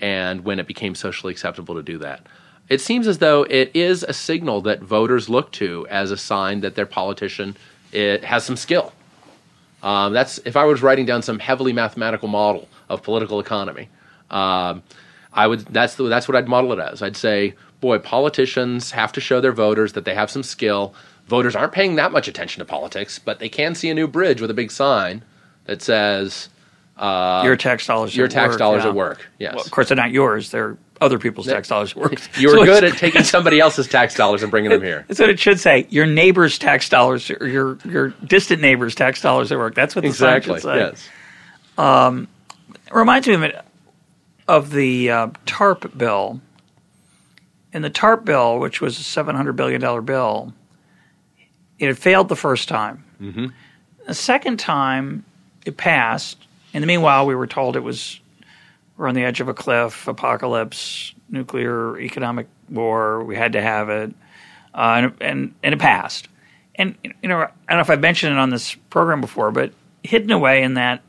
and when it became socially acceptable to do that. It seems as though it is a signal that voters look to as a sign that their politician it has some skill. Um, that's if I was writing down some heavily mathematical model of political economy. Um, I would that's the, that's what I'd model it as. I'd say, boy, politicians have to show their voters that they have some skill. Voters aren't paying that much attention to politics, but they can see a new bridge with a big sign that says uh, your tax dollars. Your tax work, dollars yeah. at work. Yes. Well, of course, they're not yours. They're other people's tax dollars at work. You're so good at taking somebody else's tax dollars and bringing them here. That's what it should say. Your neighbor's tax dollars, or your your distant neighbor's tax dollars at work. That's what the exactly. sign should say. Yes. Um, reminds me of, it, of the uh, TARP bill. In the TARP bill, which was a seven hundred billion dollar bill, it had failed the first time. Mm-hmm. The second time, it passed in the meanwhile, we were told it was we're on the edge of a cliff, apocalypse, nuclear economic war. We had to have it, uh, and, and and it passed. And you know, I don't know if I've mentioned it on this program before, but hidden away in that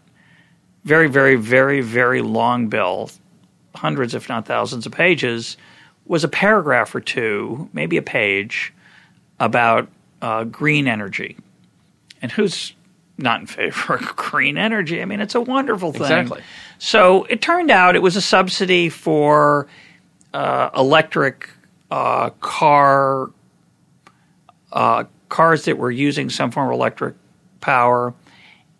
very, very, very, very long bill, hundreds, if not thousands of pages, was a paragraph or two, maybe a page, about uh, green energy. And who's not in favor of green energy. I mean, it's a wonderful thing. Exactly. So it turned out it was a subsidy for uh, electric uh, car uh, cars that were using some form of electric power,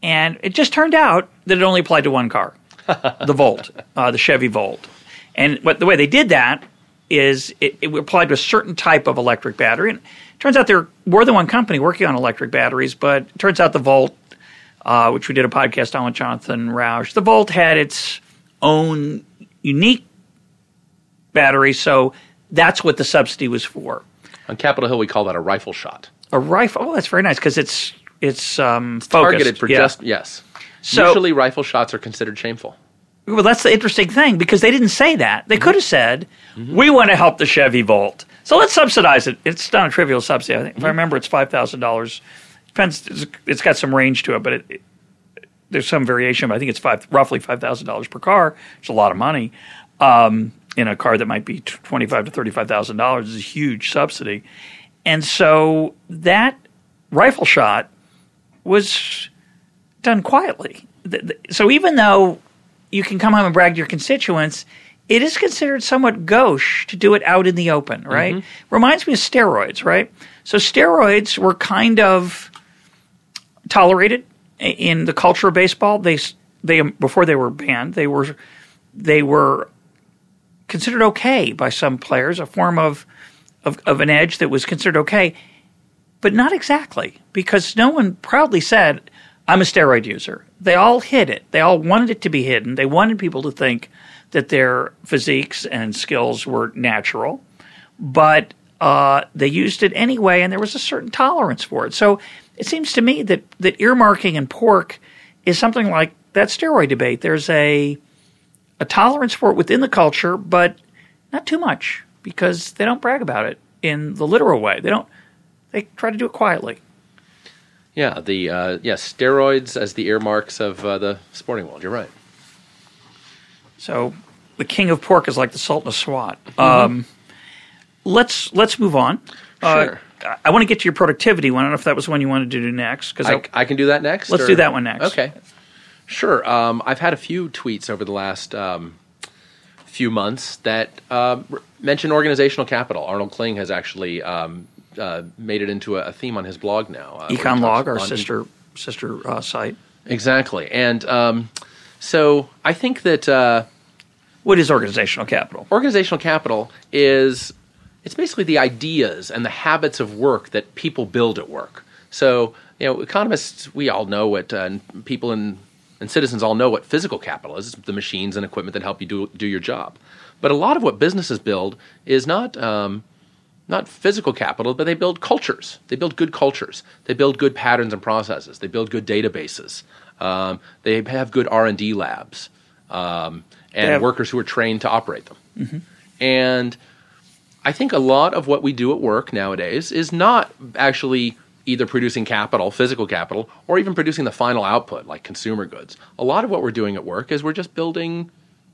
and it just turned out that it only applied to one car, the Volt, uh, the Chevy Volt. And what, the way they did that is it, it applied to a certain type of electric battery. And it turns out there are more than one company working on electric batteries, but it turns out the Volt uh, which we did a podcast on with Jonathan Rauch. The Volt had its own unique battery, so that's what the subsidy was for. On Capitol Hill, we call that a rifle shot. A rifle. Oh, that's very nice because it's it's um, focused. targeted for yeah. just yes. So- Usually, rifle shots are considered shameful. Well, that's the interesting thing because they didn't say that. They could have said, "We want to help the Chevy Volt, so let's subsidize it." It's not a trivial subsidy. I think, if I remember, it's five thousand dollars. It's- It's got some range to it, but it, it, there's some variation. But I think it's five, roughly five thousand dollars per car. It's a lot of money um, in a car that might be twenty five to thirty five thousand dollars. Is a huge subsidy, and so that rifle shot was done quietly. So even though you can come home and brag to your constituents, it is considered somewhat gauche to do it out in the open, right? Reminds me of steroids, right? So steroids were kind of tolerated in the culture of baseball. They they before they were banned, they were they were considered okay by some players, a form of of, of an edge that was considered okay but not exactly because no one proudly said i'm a steroid user. They all hid it. They all wanted it to be hidden. They wanted people to think that their physiques and skills were natural but uh, they used it anyway and there was a certain tolerance for it so it seems to me that, that earmarking and pork is something like that steroid debate there's a a tolerance for it within the culture but not too much because they don't brag about it in the literal way. They don't. They try to do it quietly. Yeah, the uh, yeah steroids as the earmarks of uh, the sporting world. You're right. So the king of pork is like the sultan of SWAT. Mm-hmm. Um, let's let's move on. Uh, sure. Uh, I want to get to your productivity one. I don't know if that was one you wanted to do next. Because I, I, I, can do that next. Let's or? do that one next. Okay. Sure. Um, I've had a few tweets over the last um, few months that uh, mention organizational capital. Arnold Kling has actually um, uh, made it into a, a, theme on his blog now. Uh, EconLog, our sister e- sister uh, site. Exactly, and um, so I think that uh, what is organizational capital? Organizational capital is it's basically the ideas and the habits of work that people build at work. So you know, economists we all know what uh, people in and citizens all know what physical capital is. It's the machines and equipment that help you do do your job. But a lot of what businesses build is not um, not physical capital, but they build cultures. They build good cultures. They build good patterns and processes. They build good databases. Um, they have good R and D labs um, and have- workers who are trained to operate them. Mm-hmm. And I think a lot of what we do at work nowadays is not actually either producing capital, physical capital, or even producing the final output like consumer goods. A lot of what we're doing at work is we're just building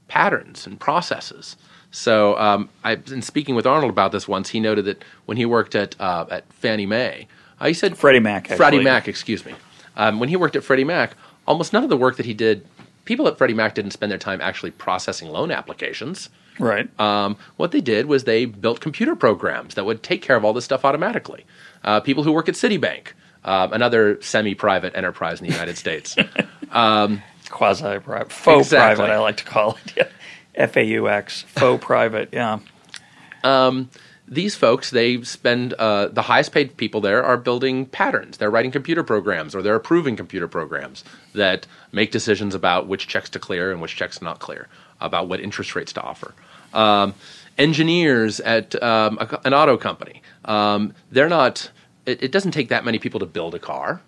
patterns and processes. So um, I've been speaking with Arnold about this once. He noted that when he worked at uh, at Fannie Mae, uh, he said Freddie Mac. Actually. Freddie Mac, excuse me. Um, when he worked at Freddie Mac, almost none of the work that he did, people at Freddie Mac didn't spend their time actually processing loan applications. Right. Um, what they did was they built computer programs that would take care of all this stuff automatically. Uh, people who work at Citibank, uh, another semi-private enterprise in the United States. Um, Quasi-private, faux exactly. private, I like to call it. F A U X, faux private, yeah. Um, these folks, they spend uh, the highest paid people there are building patterns. They're writing computer programs or they're approving computer programs that make decisions about which checks to clear and which checks not clear, about what interest rates to offer. Um, engineers at um, a, an auto company, um, they're not. It, it, doesn't take that many people to build a car.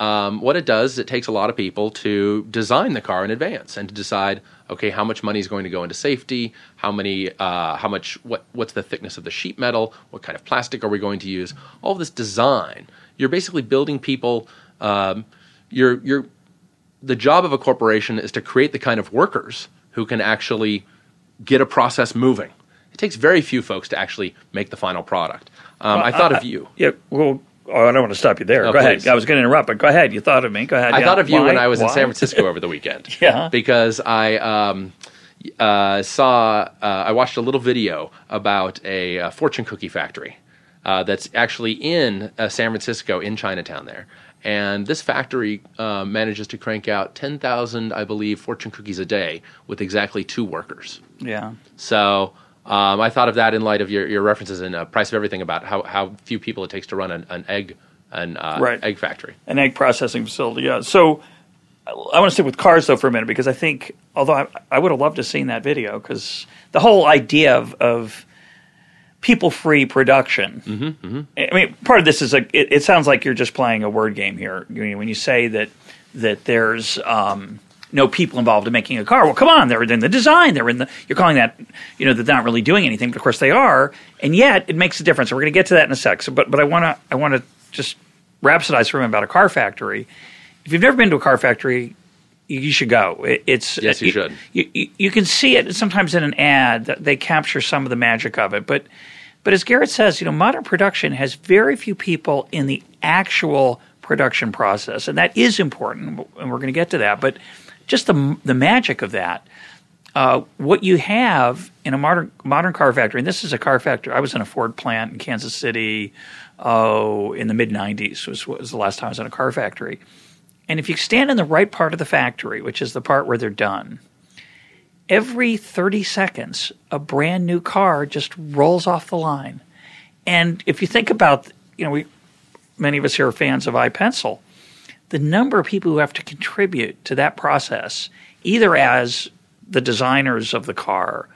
Um, what it does is it takes a lot of people to design the car in advance and to decide okay, how much money is going to go into safety? How many? Uh, how much? What? What's the thickness of the sheet metal? What kind of plastic are we going to use? All this design. You're basically building people. Um, you're you're. The job of a corporation is to create the kind of workers who can actually get a process moving. It takes very few folks to actually make the final product. Um, well, I thought of you. Yeah. Well, Oh, I don't want to stop you there. Oh, go please. ahead. I was going to interrupt, but go ahead. You thought of me. Go ahead. I yeah. thought of you Why? when I was Why? in San Francisco over the weekend. yeah. Because I um, uh, saw, uh, I watched a little video about a, a fortune cookie factory uh, that's actually in uh, San Francisco, in Chinatown there. And this factory uh, manages to crank out 10,000, I believe, fortune cookies a day with exactly two workers. Yeah. So um, I thought of that in light of your, your references in uh, Price of Everything about how, how few people it takes to run an, an egg an uh, right. egg factory, an egg processing facility. Yeah. So I want to stick with cars though for a minute because I think, although I, I would have loved to have seen that video because the whole idea of, of people free production. Mm-hmm, mm-hmm. I mean, part of this is a. It, it, sounds like you're just playing a word game here when you say that that there's. Um, no people involved in making a car. Well, come on, they're in the design. They're in the. You're calling that, you know, they're not really doing anything, but of course they are, and yet it makes a difference. So we're going to get to that in a sec. So, but but I want to I want to just rhapsodize for him about a car factory. If you've never been to a car factory, you, should go. It's yes, you, you should. You, you, can see it sometimes in an ad. That they capture some of the magic of it, but but as Garett says, you know, modern production has very few people in the actual production process, and that is important, and we're going to get to that. But just the the magic of that. Uh, what you have in a modern modern car factory, and this is a car factory. I was in a Ford plant in Kansas City oh, in the mid 90s was, was the last time I was in a car factory. And if you stand in the right part of the factory, which is the part where they're done, every 30 seconds, a brand new car just rolls off the line. And if you think about, you know, we, many of us here are fans of I, Pencil, the number of people who have to contribute to that process, either as the designers of the car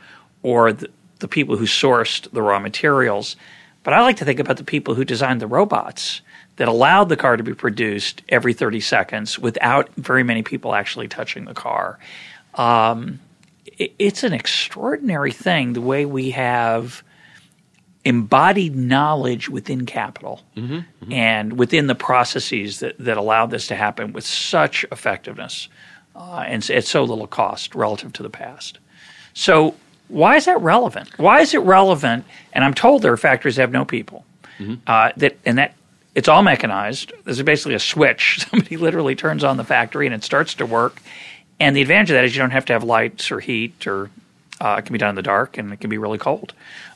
or the, the people who sourced the raw materials – but I like to think about the people who designed the robots that allowed the car to be produced every 30 seconds without very many people actually touching the car. Um, it, it's an extraordinary thing the way we have embodied knowledge within capital and within the processes that, that allowed this to happen with such effectiveness uh, and at so little cost relative to the past. So, why is that relevant? Why is it relevant? And I'm told there are factories that have no people. Uh, that and that it's all mechanized. There's basically a switch. Somebody literally turns on the factory and it starts to work. And the advantage of that is you don't have to have lights or heat, or uh, it can be done in the dark and it can be really cold.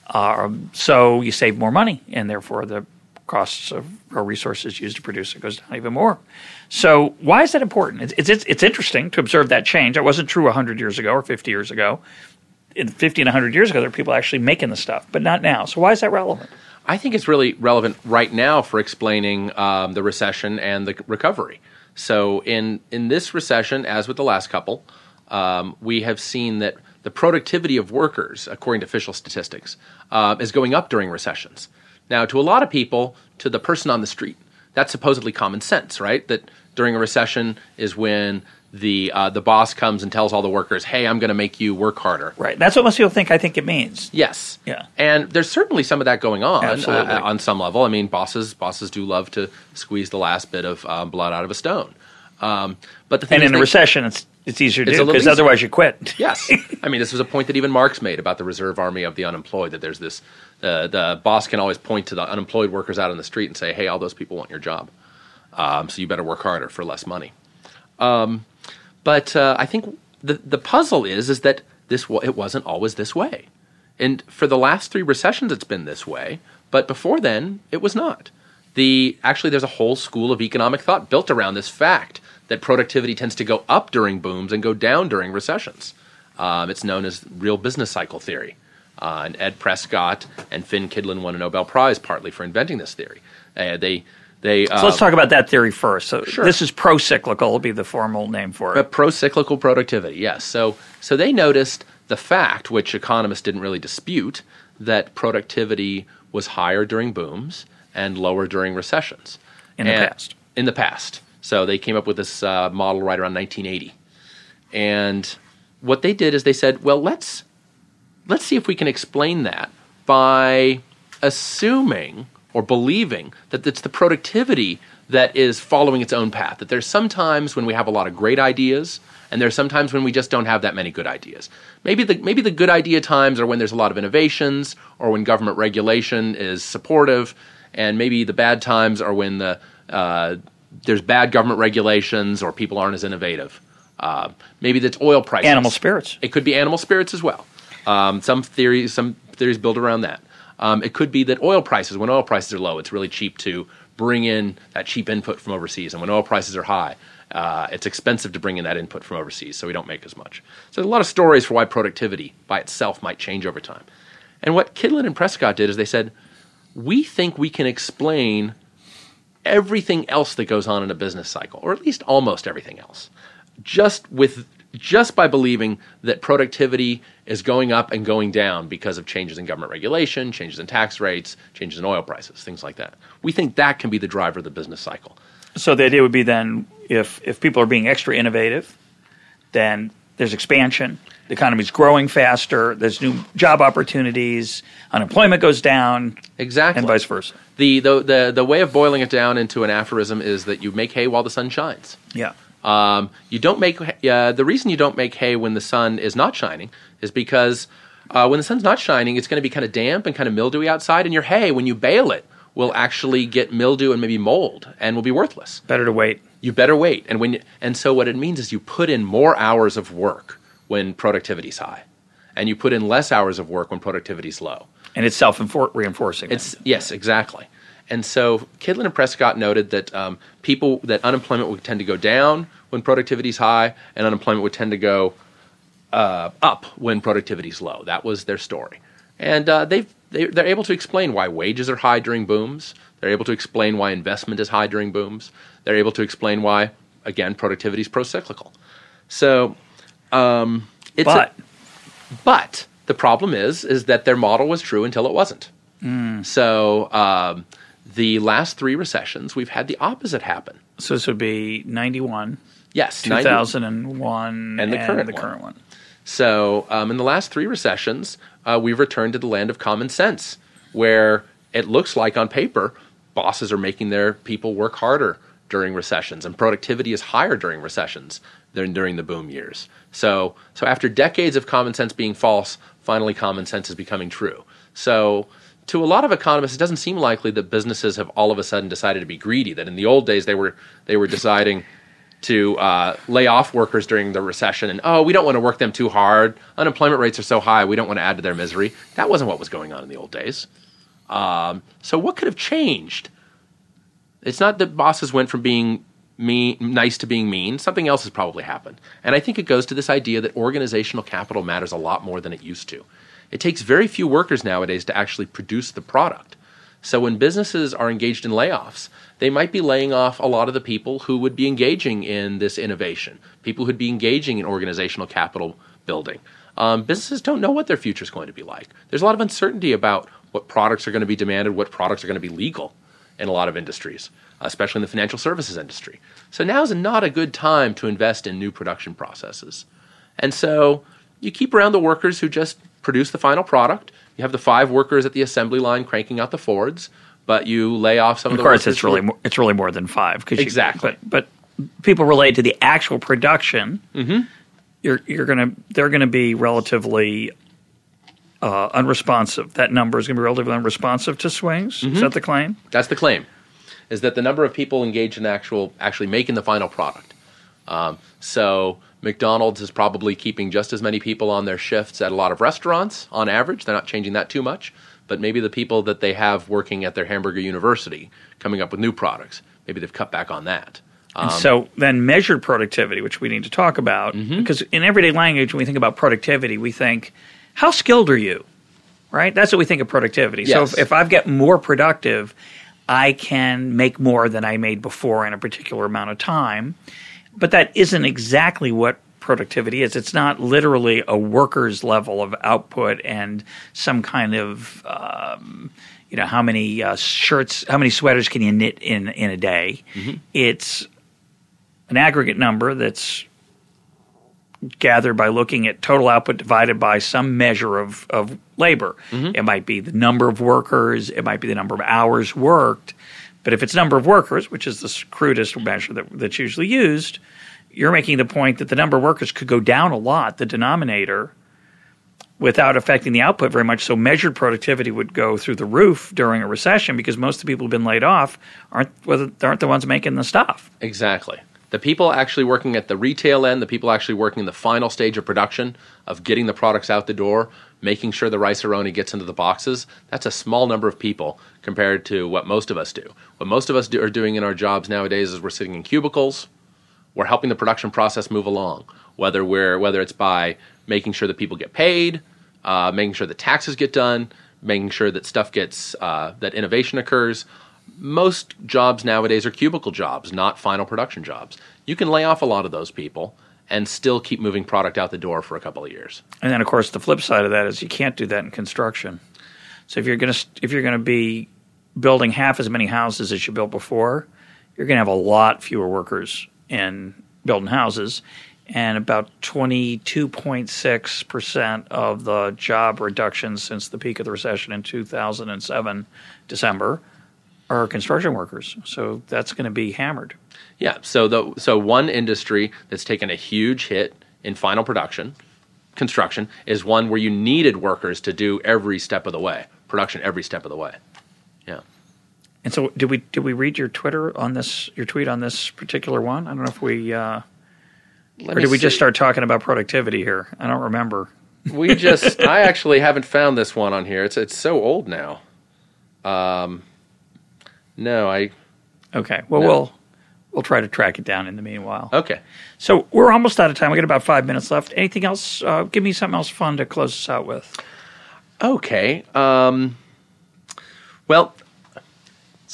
Uh, so you save more money, and therefore the costs of or resources used to produce it goes down even more. So why is that important? It's it's, it's interesting to observe that change. That wasn't true 100 years ago or 50 years ago. In 50 and 100 years ago, there were people actually making the stuff, but not now. So why is that relevant? I think it's really relevant right now for explaining um, the recession and the recovery. So in in this recession, as with the last couple, um, we have seen that the productivity of workers, according to official statistics, uh, is going up during recessions. Now, to a lot of people, to the person on the street, that's supposedly common sense, right? That during a recession is when the uh, the boss comes and tells all the workers, "Hey, I'm going to make you work harder." Right. That's what most people think. I think it means. Yes. Yeah. And there's certainly some of that going on uh, on some level. I mean, bosses bosses do love to squeeze the last bit of uh, blood out of a stone. Um, but the thing And is in a recession, it's it's easier to It's do because otherwise you quit. Yes, I mean this was a point that even Marx made about the reserve army of the unemployed. That there's this, uh, the boss can always point to the unemployed workers out on the street and say, "Hey, all those people want your job, um, so you better work harder for less money." Um, but uh, I think the the puzzle is is that this it wasn't always this way, and for the last three recessions it's been this way. But before then, it was not. The actually there's a whole school of economic thought built around this fact that productivity tends to go up during booms and go down during recessions. Um, it's known as real business cycle theory. Uh, and Ed Prescott and Finn Kydland won a Nobel Prize partly for inventing this theory. Uh, they they uh, So let's talk about that theory first. So Sure. this is pro-cyclical. Will be the formal name for it. pro-cyclical productivity, yes. So, so they noticed the fact, which economists didn't really dispute, that productivity was higher during booms and lower during recessions. In the past. In the past. So they came up with this uh, model right around 1980. And what they did is they said, well, let's let's see if we can explain that by assuming or believing that it's the productivity that is following its own path. That there's sometimes when we have a lot of great ideas, and there's sometimes when we just don't have that many good ideas. Maybe the maybe the good idea times are when there's a lot of innovations, or when government regulation is supportive, and maybe the bad times are when the uh, there's bad government regulations or people aren't as innovative. Uh, maybe that's oil prices. Animal spirits. It could be animal spirits as well. Um, some theories, some theories build around that. Um, it could be that oil prices, when oil prices are low, it's really cheap to bring in that cheap input from overseas, and when oil prices are high, uh, it's expensive to bring in that input from overseas, so we don't make as much. So there's a lot of stories for why productivity by itself might change over time. And what Kydland and Prescott did is they said, we think we can explain everything else that goes on in a business cycle, or at least almost everything else, just with just by believing that productivity is going up and going down because of changes in government regulation, changes in tax rates, changes in oil prices, things like that. We think that can be the driver of the business cycle. So the idea would be then if if people are being extra innovative, then there's expansion. The economy's growing faster. There's new job opportunities. Unemployment goes down, Exactly. and vice versa. The, the, the, the way of boiling it down into an aphorism is that you make hay while the sun shines. Yeah. Um, you don't make uh, the reason you don't make hay when the sun is not shining is because uh, when the sun's not shining, it's going to be kind of damp and kind of mildewy outside, and your hay, when you bale it, will actually get mildew and maybe mold and will be worthless. Better to wait. You better wait, and when you, and so what it means is you put in more hours of work when productivity's high, and you put in less hours of work when productivity's low. And it's self reinforcing. It's yes, exactly. And so Kydland and Prescott noted that um, people that unemployment would tend to go down when productivity is high, and unemployment would tend to go uh, up when productivity is low. That was their story, and uh, they've they, they're able to explain why wages are high during booms. They're able to explain why investment is high during booms. They're able to explain why, again, productivity is pro-cyclical. So, um, it's a- but but the problem is, is that their model was true until it wasn't. So um, the last three recessions, we've had the opposite happen. so this would be 91, Yes, 90 2001, And the current the one. current one. So um, in the last three recessions, uh, we've returned to the land of common sense, where it looks like on paper bosses are making their people work harder during recessions and productivity is higher during recessions than during the boom years. So, so after decades of common sense being false, finally common sense is becoming true. So, to a lot of economists, it doesn't seem likely that businesses have all of a sudden decided to be greedy. That in the old days they were they were deciding to uh, lay off workers during the recession, and oh, we don't want to work them too hard. Unemployment rates are so high, we don't want to add to their misery. That wasn't what was going on in the old days. Um, so, what could have changed? It's not that bosses went from being mean, nice to being mean. Something else has probably happened, and I think it goes to this idea that organizational capital matters a lot more than it used to. It takes very few workers nowadays to actually produce the product. So when businesses are engaged in layoffs, they might be laying off a lot of the people who would be engaging in this innovation, people who'd be engaging in organizational capital building. Um, businesses don't know what their future is going to be like. There's a lot of uncertainty about what products are going to be demanded, what products are going to be legal in a lot of industries, especially in the financial services industry. So now is not a good time to invest in new production processes. And so you keep around the workers who just produce the final product. You have the five workers at the assembly line cranking out the Fords, but you lay off some of, of the. Of course, it's really more, it's really more than five. exactly. You, but but people relate to the actual production. Mm-hmm. You're you're gonna they're gonna be relatively uh, unresponsive. That number is going to be relatively unresponsive to swings. Mm-hmm. Is that the claim? That's the claim. Is that the number of people engaged in actual actually making the final product? Um, so McDonald's is probably keeping just as many people on their shifts at a lot of restaurants on average. They're not changing that too much, but maybe the people that they have working at their hamburger university coming up with new products, maybe they've cut back on that. Um, and so then measured productivity, which we need to talk about, mm-hmm. because in everyday language, when we think about productivity, we think, how skilled are you? Right? That's what we think of productivity. Yes. So if, if I've got more productive, I can make more than I made before in a particular amount of time but that isn't exactly what productivity is. It's not literally a worker's level of output and some kind of um, you know how many uh, shirts, how many sweaters can you knit in in a day. Mm-hmm. It's an aggregate number that's gathered by looking at total output divided by some measure of, of labor. Mm-hmm. It might be the number of workers, it might be the number of hours worked, but if it's number of workers, which is the crudest measure that, that's usually used, you're making the point that the number of workers could go down a lot, the denominator, without affecting the output very much. So measured productivity would go through the roof during a recession because most of the people who've been laid off aren't aren't the ones making the stuff. Exactly. The people actually working at the retail end, the people actually working in the final stage of production of getting the products out the door, making sure the Rice-A-Roni gets into the boxes, that's a small number of people compared to what most of us do. What most of us do, are doing in our jobs nowadays is we're sitting in cubicles, we're helping the production process move along, whether we're whether it's by making sure that people get paid, uh, making sure that taxes get done, making sure that stuff gets uh, that innovation occurs. Most jobs nowadays are cubicle jobs, not final production jobs. You can lay off a lot of those people and still keep moving product out the door for a couple of years. And then, of course, the flip side of that is you can't do that in construction. So if you're going to if you're going to be building half as many houses as you built before, you're going to have a lot fewer workers in building houses, and about 22.6 percent of the job reductions since the peak of the recession in 2007 December are construction workers. So that's going to be hammered. Yeah. So the so one industry that's taken a huge hit in final production, construction, is one where you needed workers to do every step of the way, production every step of the way. And so, did we did we read your Twitter on this your tweet on this particular one? I don't know if we uh, or did we see. just start talking about productivity here? I don't remember. We just I actually haven't found this one on here. It's it's so old now. Um, no, I. Okay. Well, no. we'll we'll try to track it down in the meanwhile. Okay. So we're almost out of time. We got about five minutes left. Anything else? Uh, give me something else fun to close us out with. Okay. Um, well,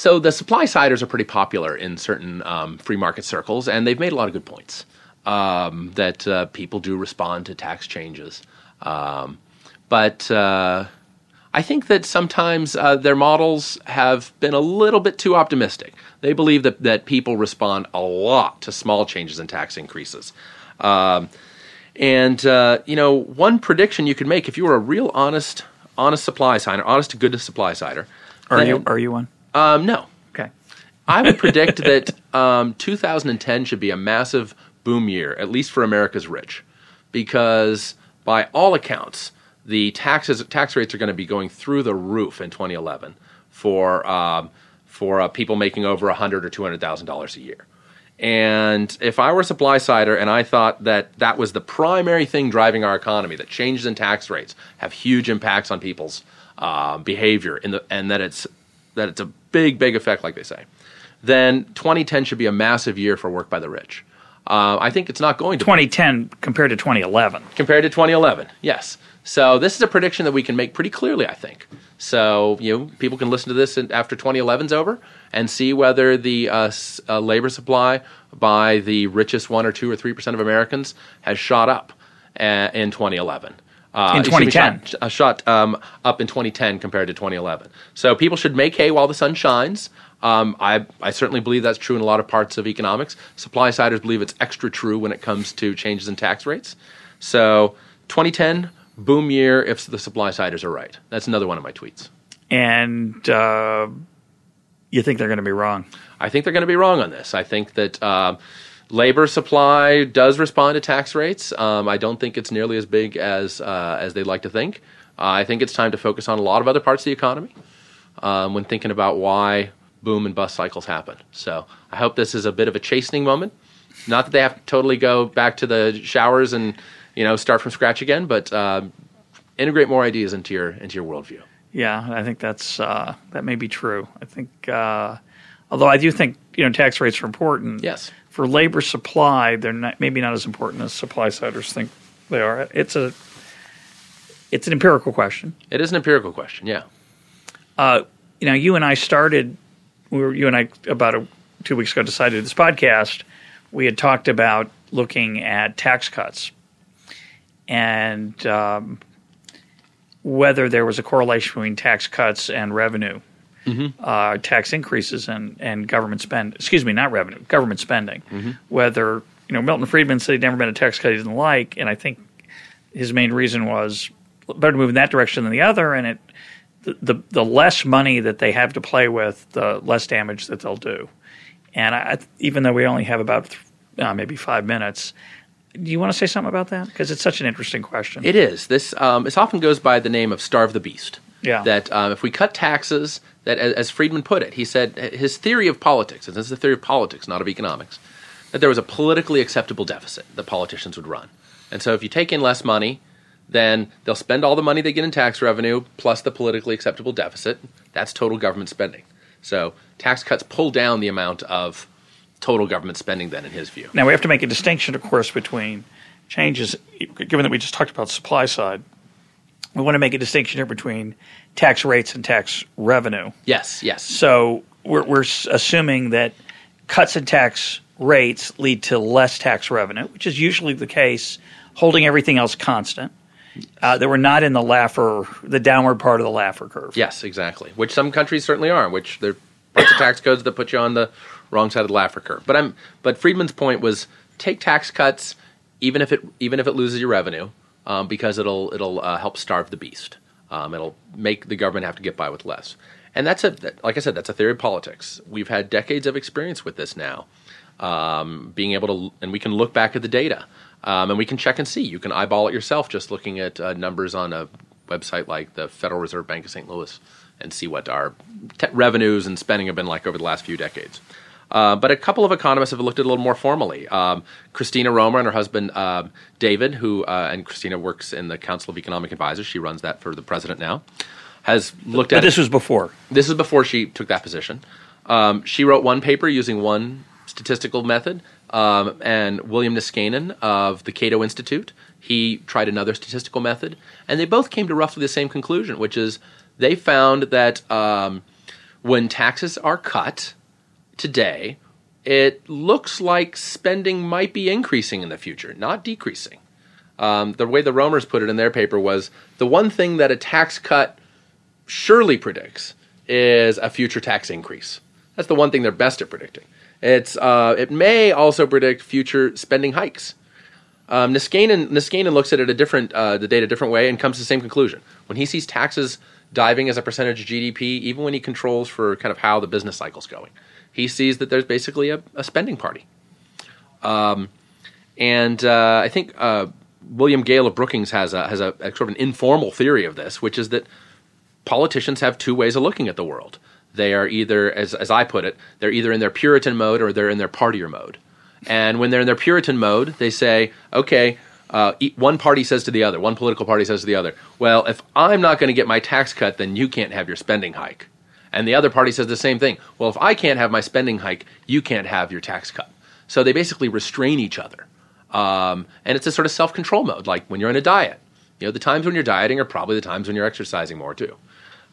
so the supply siders are pretty popular in certain um, free market circles, and they've made a lot of good points um, that uh, people do respond to tax changes. Um, but uh, I think that sometimes uh, their models have been a little bit too optimistic. They believe that, that people respond a lot to small changes in tax increases. Um, and, uh, you know, one prediction you could make if you were a real honest honest supply sider, honest to goodness supply sider. Are you are you one? Um, no, Okay. I would predict that um, 2010 should be a massive boom year, at least for America's rich, because by all accounts, the taxes tax rates are going to be going through the roof in 2011 for um, for uh, people making over 100 or 200 thousand dollars a year. And if I were a supply sider and I thought that that was the primary thing driving our economy, that changes in tax rates have huge impacts on people's uh, behavior, in the, and that it's that it's a big, big effect, like they say, then 2010 should be a massive year for work by the rich. Uh, I think it's not going to 2010 compared to 2011. compared to 2011. Yes. So this is a prediction that we can make pretty clearly, I think. So you know, people can listen to this after 2011's over and see whether the uh, s- uh, labor supply by the richest one or two or three percent of Americans has shot up uh, in 2011. Uh, In 2010. shot, uh, shot um, up in 2010 compared to 2011. So people should make hay while the sun shines. Um, I, I certainly believe that's true in a lot of parts of economics. Supply siders believe it's extra true when it comes to changes in tax rates. So 2010, boom year if the supply siders are right. That's another one of my tweets. And uh, you think they're going to be wrong? I think they're going to be wrong on this. I think that um, labor supply does respond to tax rates. Um, I don't think it's nearly as big as uh, as they'd like to think. Uh, I think it's time to focus on a lot of other parts of the economy um, when thinking about why boom and bust cycles happen. So I hope this is a bit of a chastening moment. Not that they have to totally go back to the showers and you know start from scratch again, but uh, integrate more ideas into your into your worldview. Yeah, I think that's uh, that may be true. I think, uh, although I do think you know tax rates are important. Yes. For labor supply, they're not maybe not as important as supply siders think they are. It's a it's an empirical question. It is an empirical question. Yeah. Uh, you know, you and I started. We were you and I about a, two weeks ago decided this podcast. We had talked about looking at tax cuts and um, whether there was a correlation between tax cuts and revenue, uh, tax increases and, and government spend. Excuse me, not revenue, government spending. Whether you know Milton Friedman said he'd never been a tax cut he didn't like, and I think his main reason was better to move in that direction than the other, and it the, the the less money that they have to play with, the less damage that they'll do. And I, even though we only have about uh, maybe five minutes, do you want to say something about that? Because it's such an interesting question. It is. This um, this often goes by the name of starve the beast. Yeah. That um, if we cut taxes, that as, as Friedman put it, he said his theory of politics, and this is a theory of politics, not of economics, that there was a politically acceptable deficit that politicians would run. And so if you take in less money, then they'll spend all the money they get in tax revenue plus the politically acceptable deficit. That's total government spending. So tax cuts pull down the amount of total government spending then in his view. Now we have to make a distinction, of course, between changes. Given that we just talked about supply side, we want to make a distinction here between tax rates and tax revenue. Yes, yes. So we're, we're assuming that cuts in tax rates lead to less tax revenue, which is usually the case, holding everything else constant. Uh, that we're not in the Laffer, the downward part of the Laffer curve. Yes, exactly. Which some countries certainly are. Which there are parts of tax codes that put you on the wrong side of the Laffer curve. But I'm. But Friedman's point was take tax cuts, even if it even if it loses your revenue, um, because it'll it'll uh, help starve the beast. Um, it'll make the government have to get by with less. And that's a like I said, that's a theory of politics. We've had decades of experience with this now. Um, being able to, and we can look back at the data, um, and we can check and see. You can eyeball it yourself, just looking at uh, numbers on a website like the Federal Reserve Bank of St. Louis, and see what our te- revenues and spending have been like over the last few decades. Uh, but a couple of economists have looked at it a little more formally. Um, Christina Romer and her husband uh, David, who uh, and Christina works in the Council of Economic Advisors. She runs that for the president now. Has looked But at this it- was before. this is before she took that position. Um, she wrote one paper using one statistical method, um, and William Niskanen of the Cato Institute, he tried another statistical method, and they both came to roughly the same conclusion, which is they found that um, when taxes are cut today, it looks like spending might be increasing in the future, not decreasing. Um, the way the Romers put it in their paper was the one thing that a tax cut surely predicts is a future tax increase. That's the one thing they're best at predicting. It's uh, it may also predict future spending hikes. Um, Niskanen, Niskanen looks at it a different, uh, the data a different way and comes to the same conclusion. When he sees taxes diving as a percentage of GDP, even when he controls for kind of how the business cycle's going, he sees that there's basically a, a spending party. Um, and uh, I think uh, William Gale of Brookings has a has a, a, sort of an informal theory of this, which is that politicians have two ways of looking at the world. They are either, as as I put it, they're either in their Puritan mode or they're in their partier mode. And when they're in their Puritan mode, they say, okay. Uh, one party says to the other, one political party says to the other, well, if I'm not going to get my tax cut, then you can't have your spending hike. And the other party says the same thing. Well, if I can't have my spending hike, you can't have your tax cut. So they basically restrain each other. Um, and it's a sort of self control mode, like when you're on a diet. You know, the times when you're dieting are probably the times when you're exercising more too.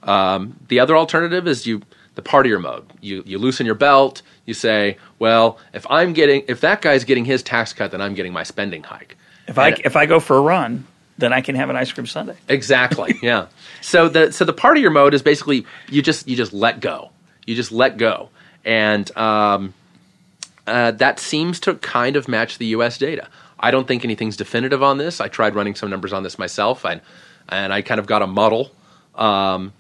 Um, the other alternative is you the partier mode. You you loosen your belt. You say, well, if I'm getting if that guy's getting his tax cut, then I'm getting my spending hike. If and I if I go for a run, then I can have an ice cream sundae. Exactly. yeah. So the so the partier mode is basically you just you just let go. You just let go, and um, uh, that seems to kind of match the U.S. data. I don't think anything's definitive on this. I tried running some numbers on this myself, and and I kind of got a muddle um,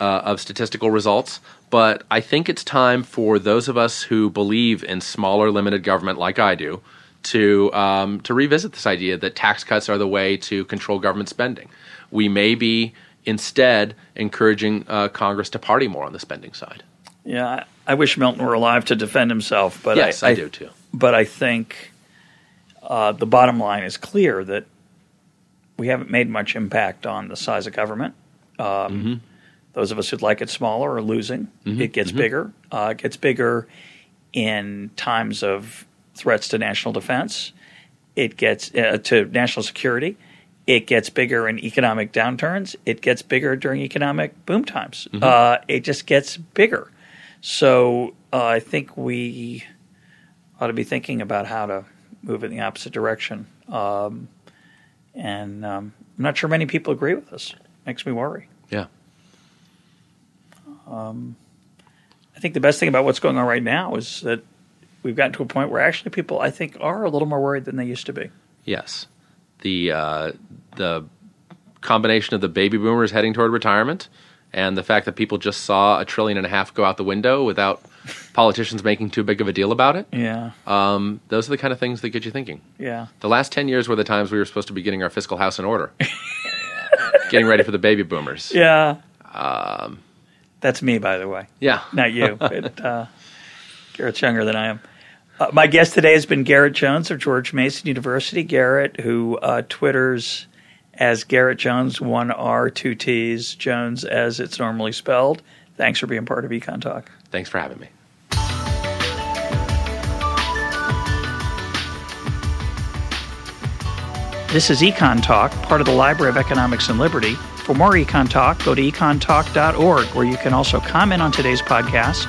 uh, of statistical results. But I think it's time for those of us who believe in smaller, limited government, like I do, to um, to revisit this idea that tax cuts are the way to control government spending. We may be instead encouraging uh, Congress to party more on the spending side. Yeah, I wish Milton were alive to defend himself, but yes, I, I, I do too. But I think uh, the bottom line is clear that we haven't made much impact on the size of government. Um, mm-hmm. Those of us who'd like it smaller are losing. Mm-hmm. It gets mm-hmm. bigger. Uh, it gets bigger in times of threats to national defense. It gets uh, to national security. It gets bigger in economic downturns. It gets bigger during economic boom times. Mm-hmm. Uh, it just gets bigger. So uh, I think we ought to be thinking about how to move in the opposite direction. Um, and um, I'm not sure many people agree with us. Makes me worry. Yeah. Um, I think the best thing about what's going on right now is that we've gotten to a point where actually people, I think, are a little more worried than they used to be. Yes. The uh, the combination of the baby boomers heading toward retirement and the fact that people just saw a trillion and a half go out the window without politicians making too big of a deal about it. Yeah. Um, those are the kind of things that get you thinking. Yeah. The last 10 years were the times we were supposed to be getting our fiscal house in order, getting ready for the baby boomers. Yeah. Um, That's me, by the way. Yeah. Not you, but uh, Garett's younger than I am. Uh, my guest today has been Garett Jones of George Mason University. Garett, who uh, Twitters as Garett Jones, one R, two T's, Jones as it's normally spelled. Thanks for being part of Econ Talk. Thanks for having me. This is Econ Talk, part of the Library of Economics and Liberty. For more Econ Talk, go to econtalk.org, where you can also comment on today's podcast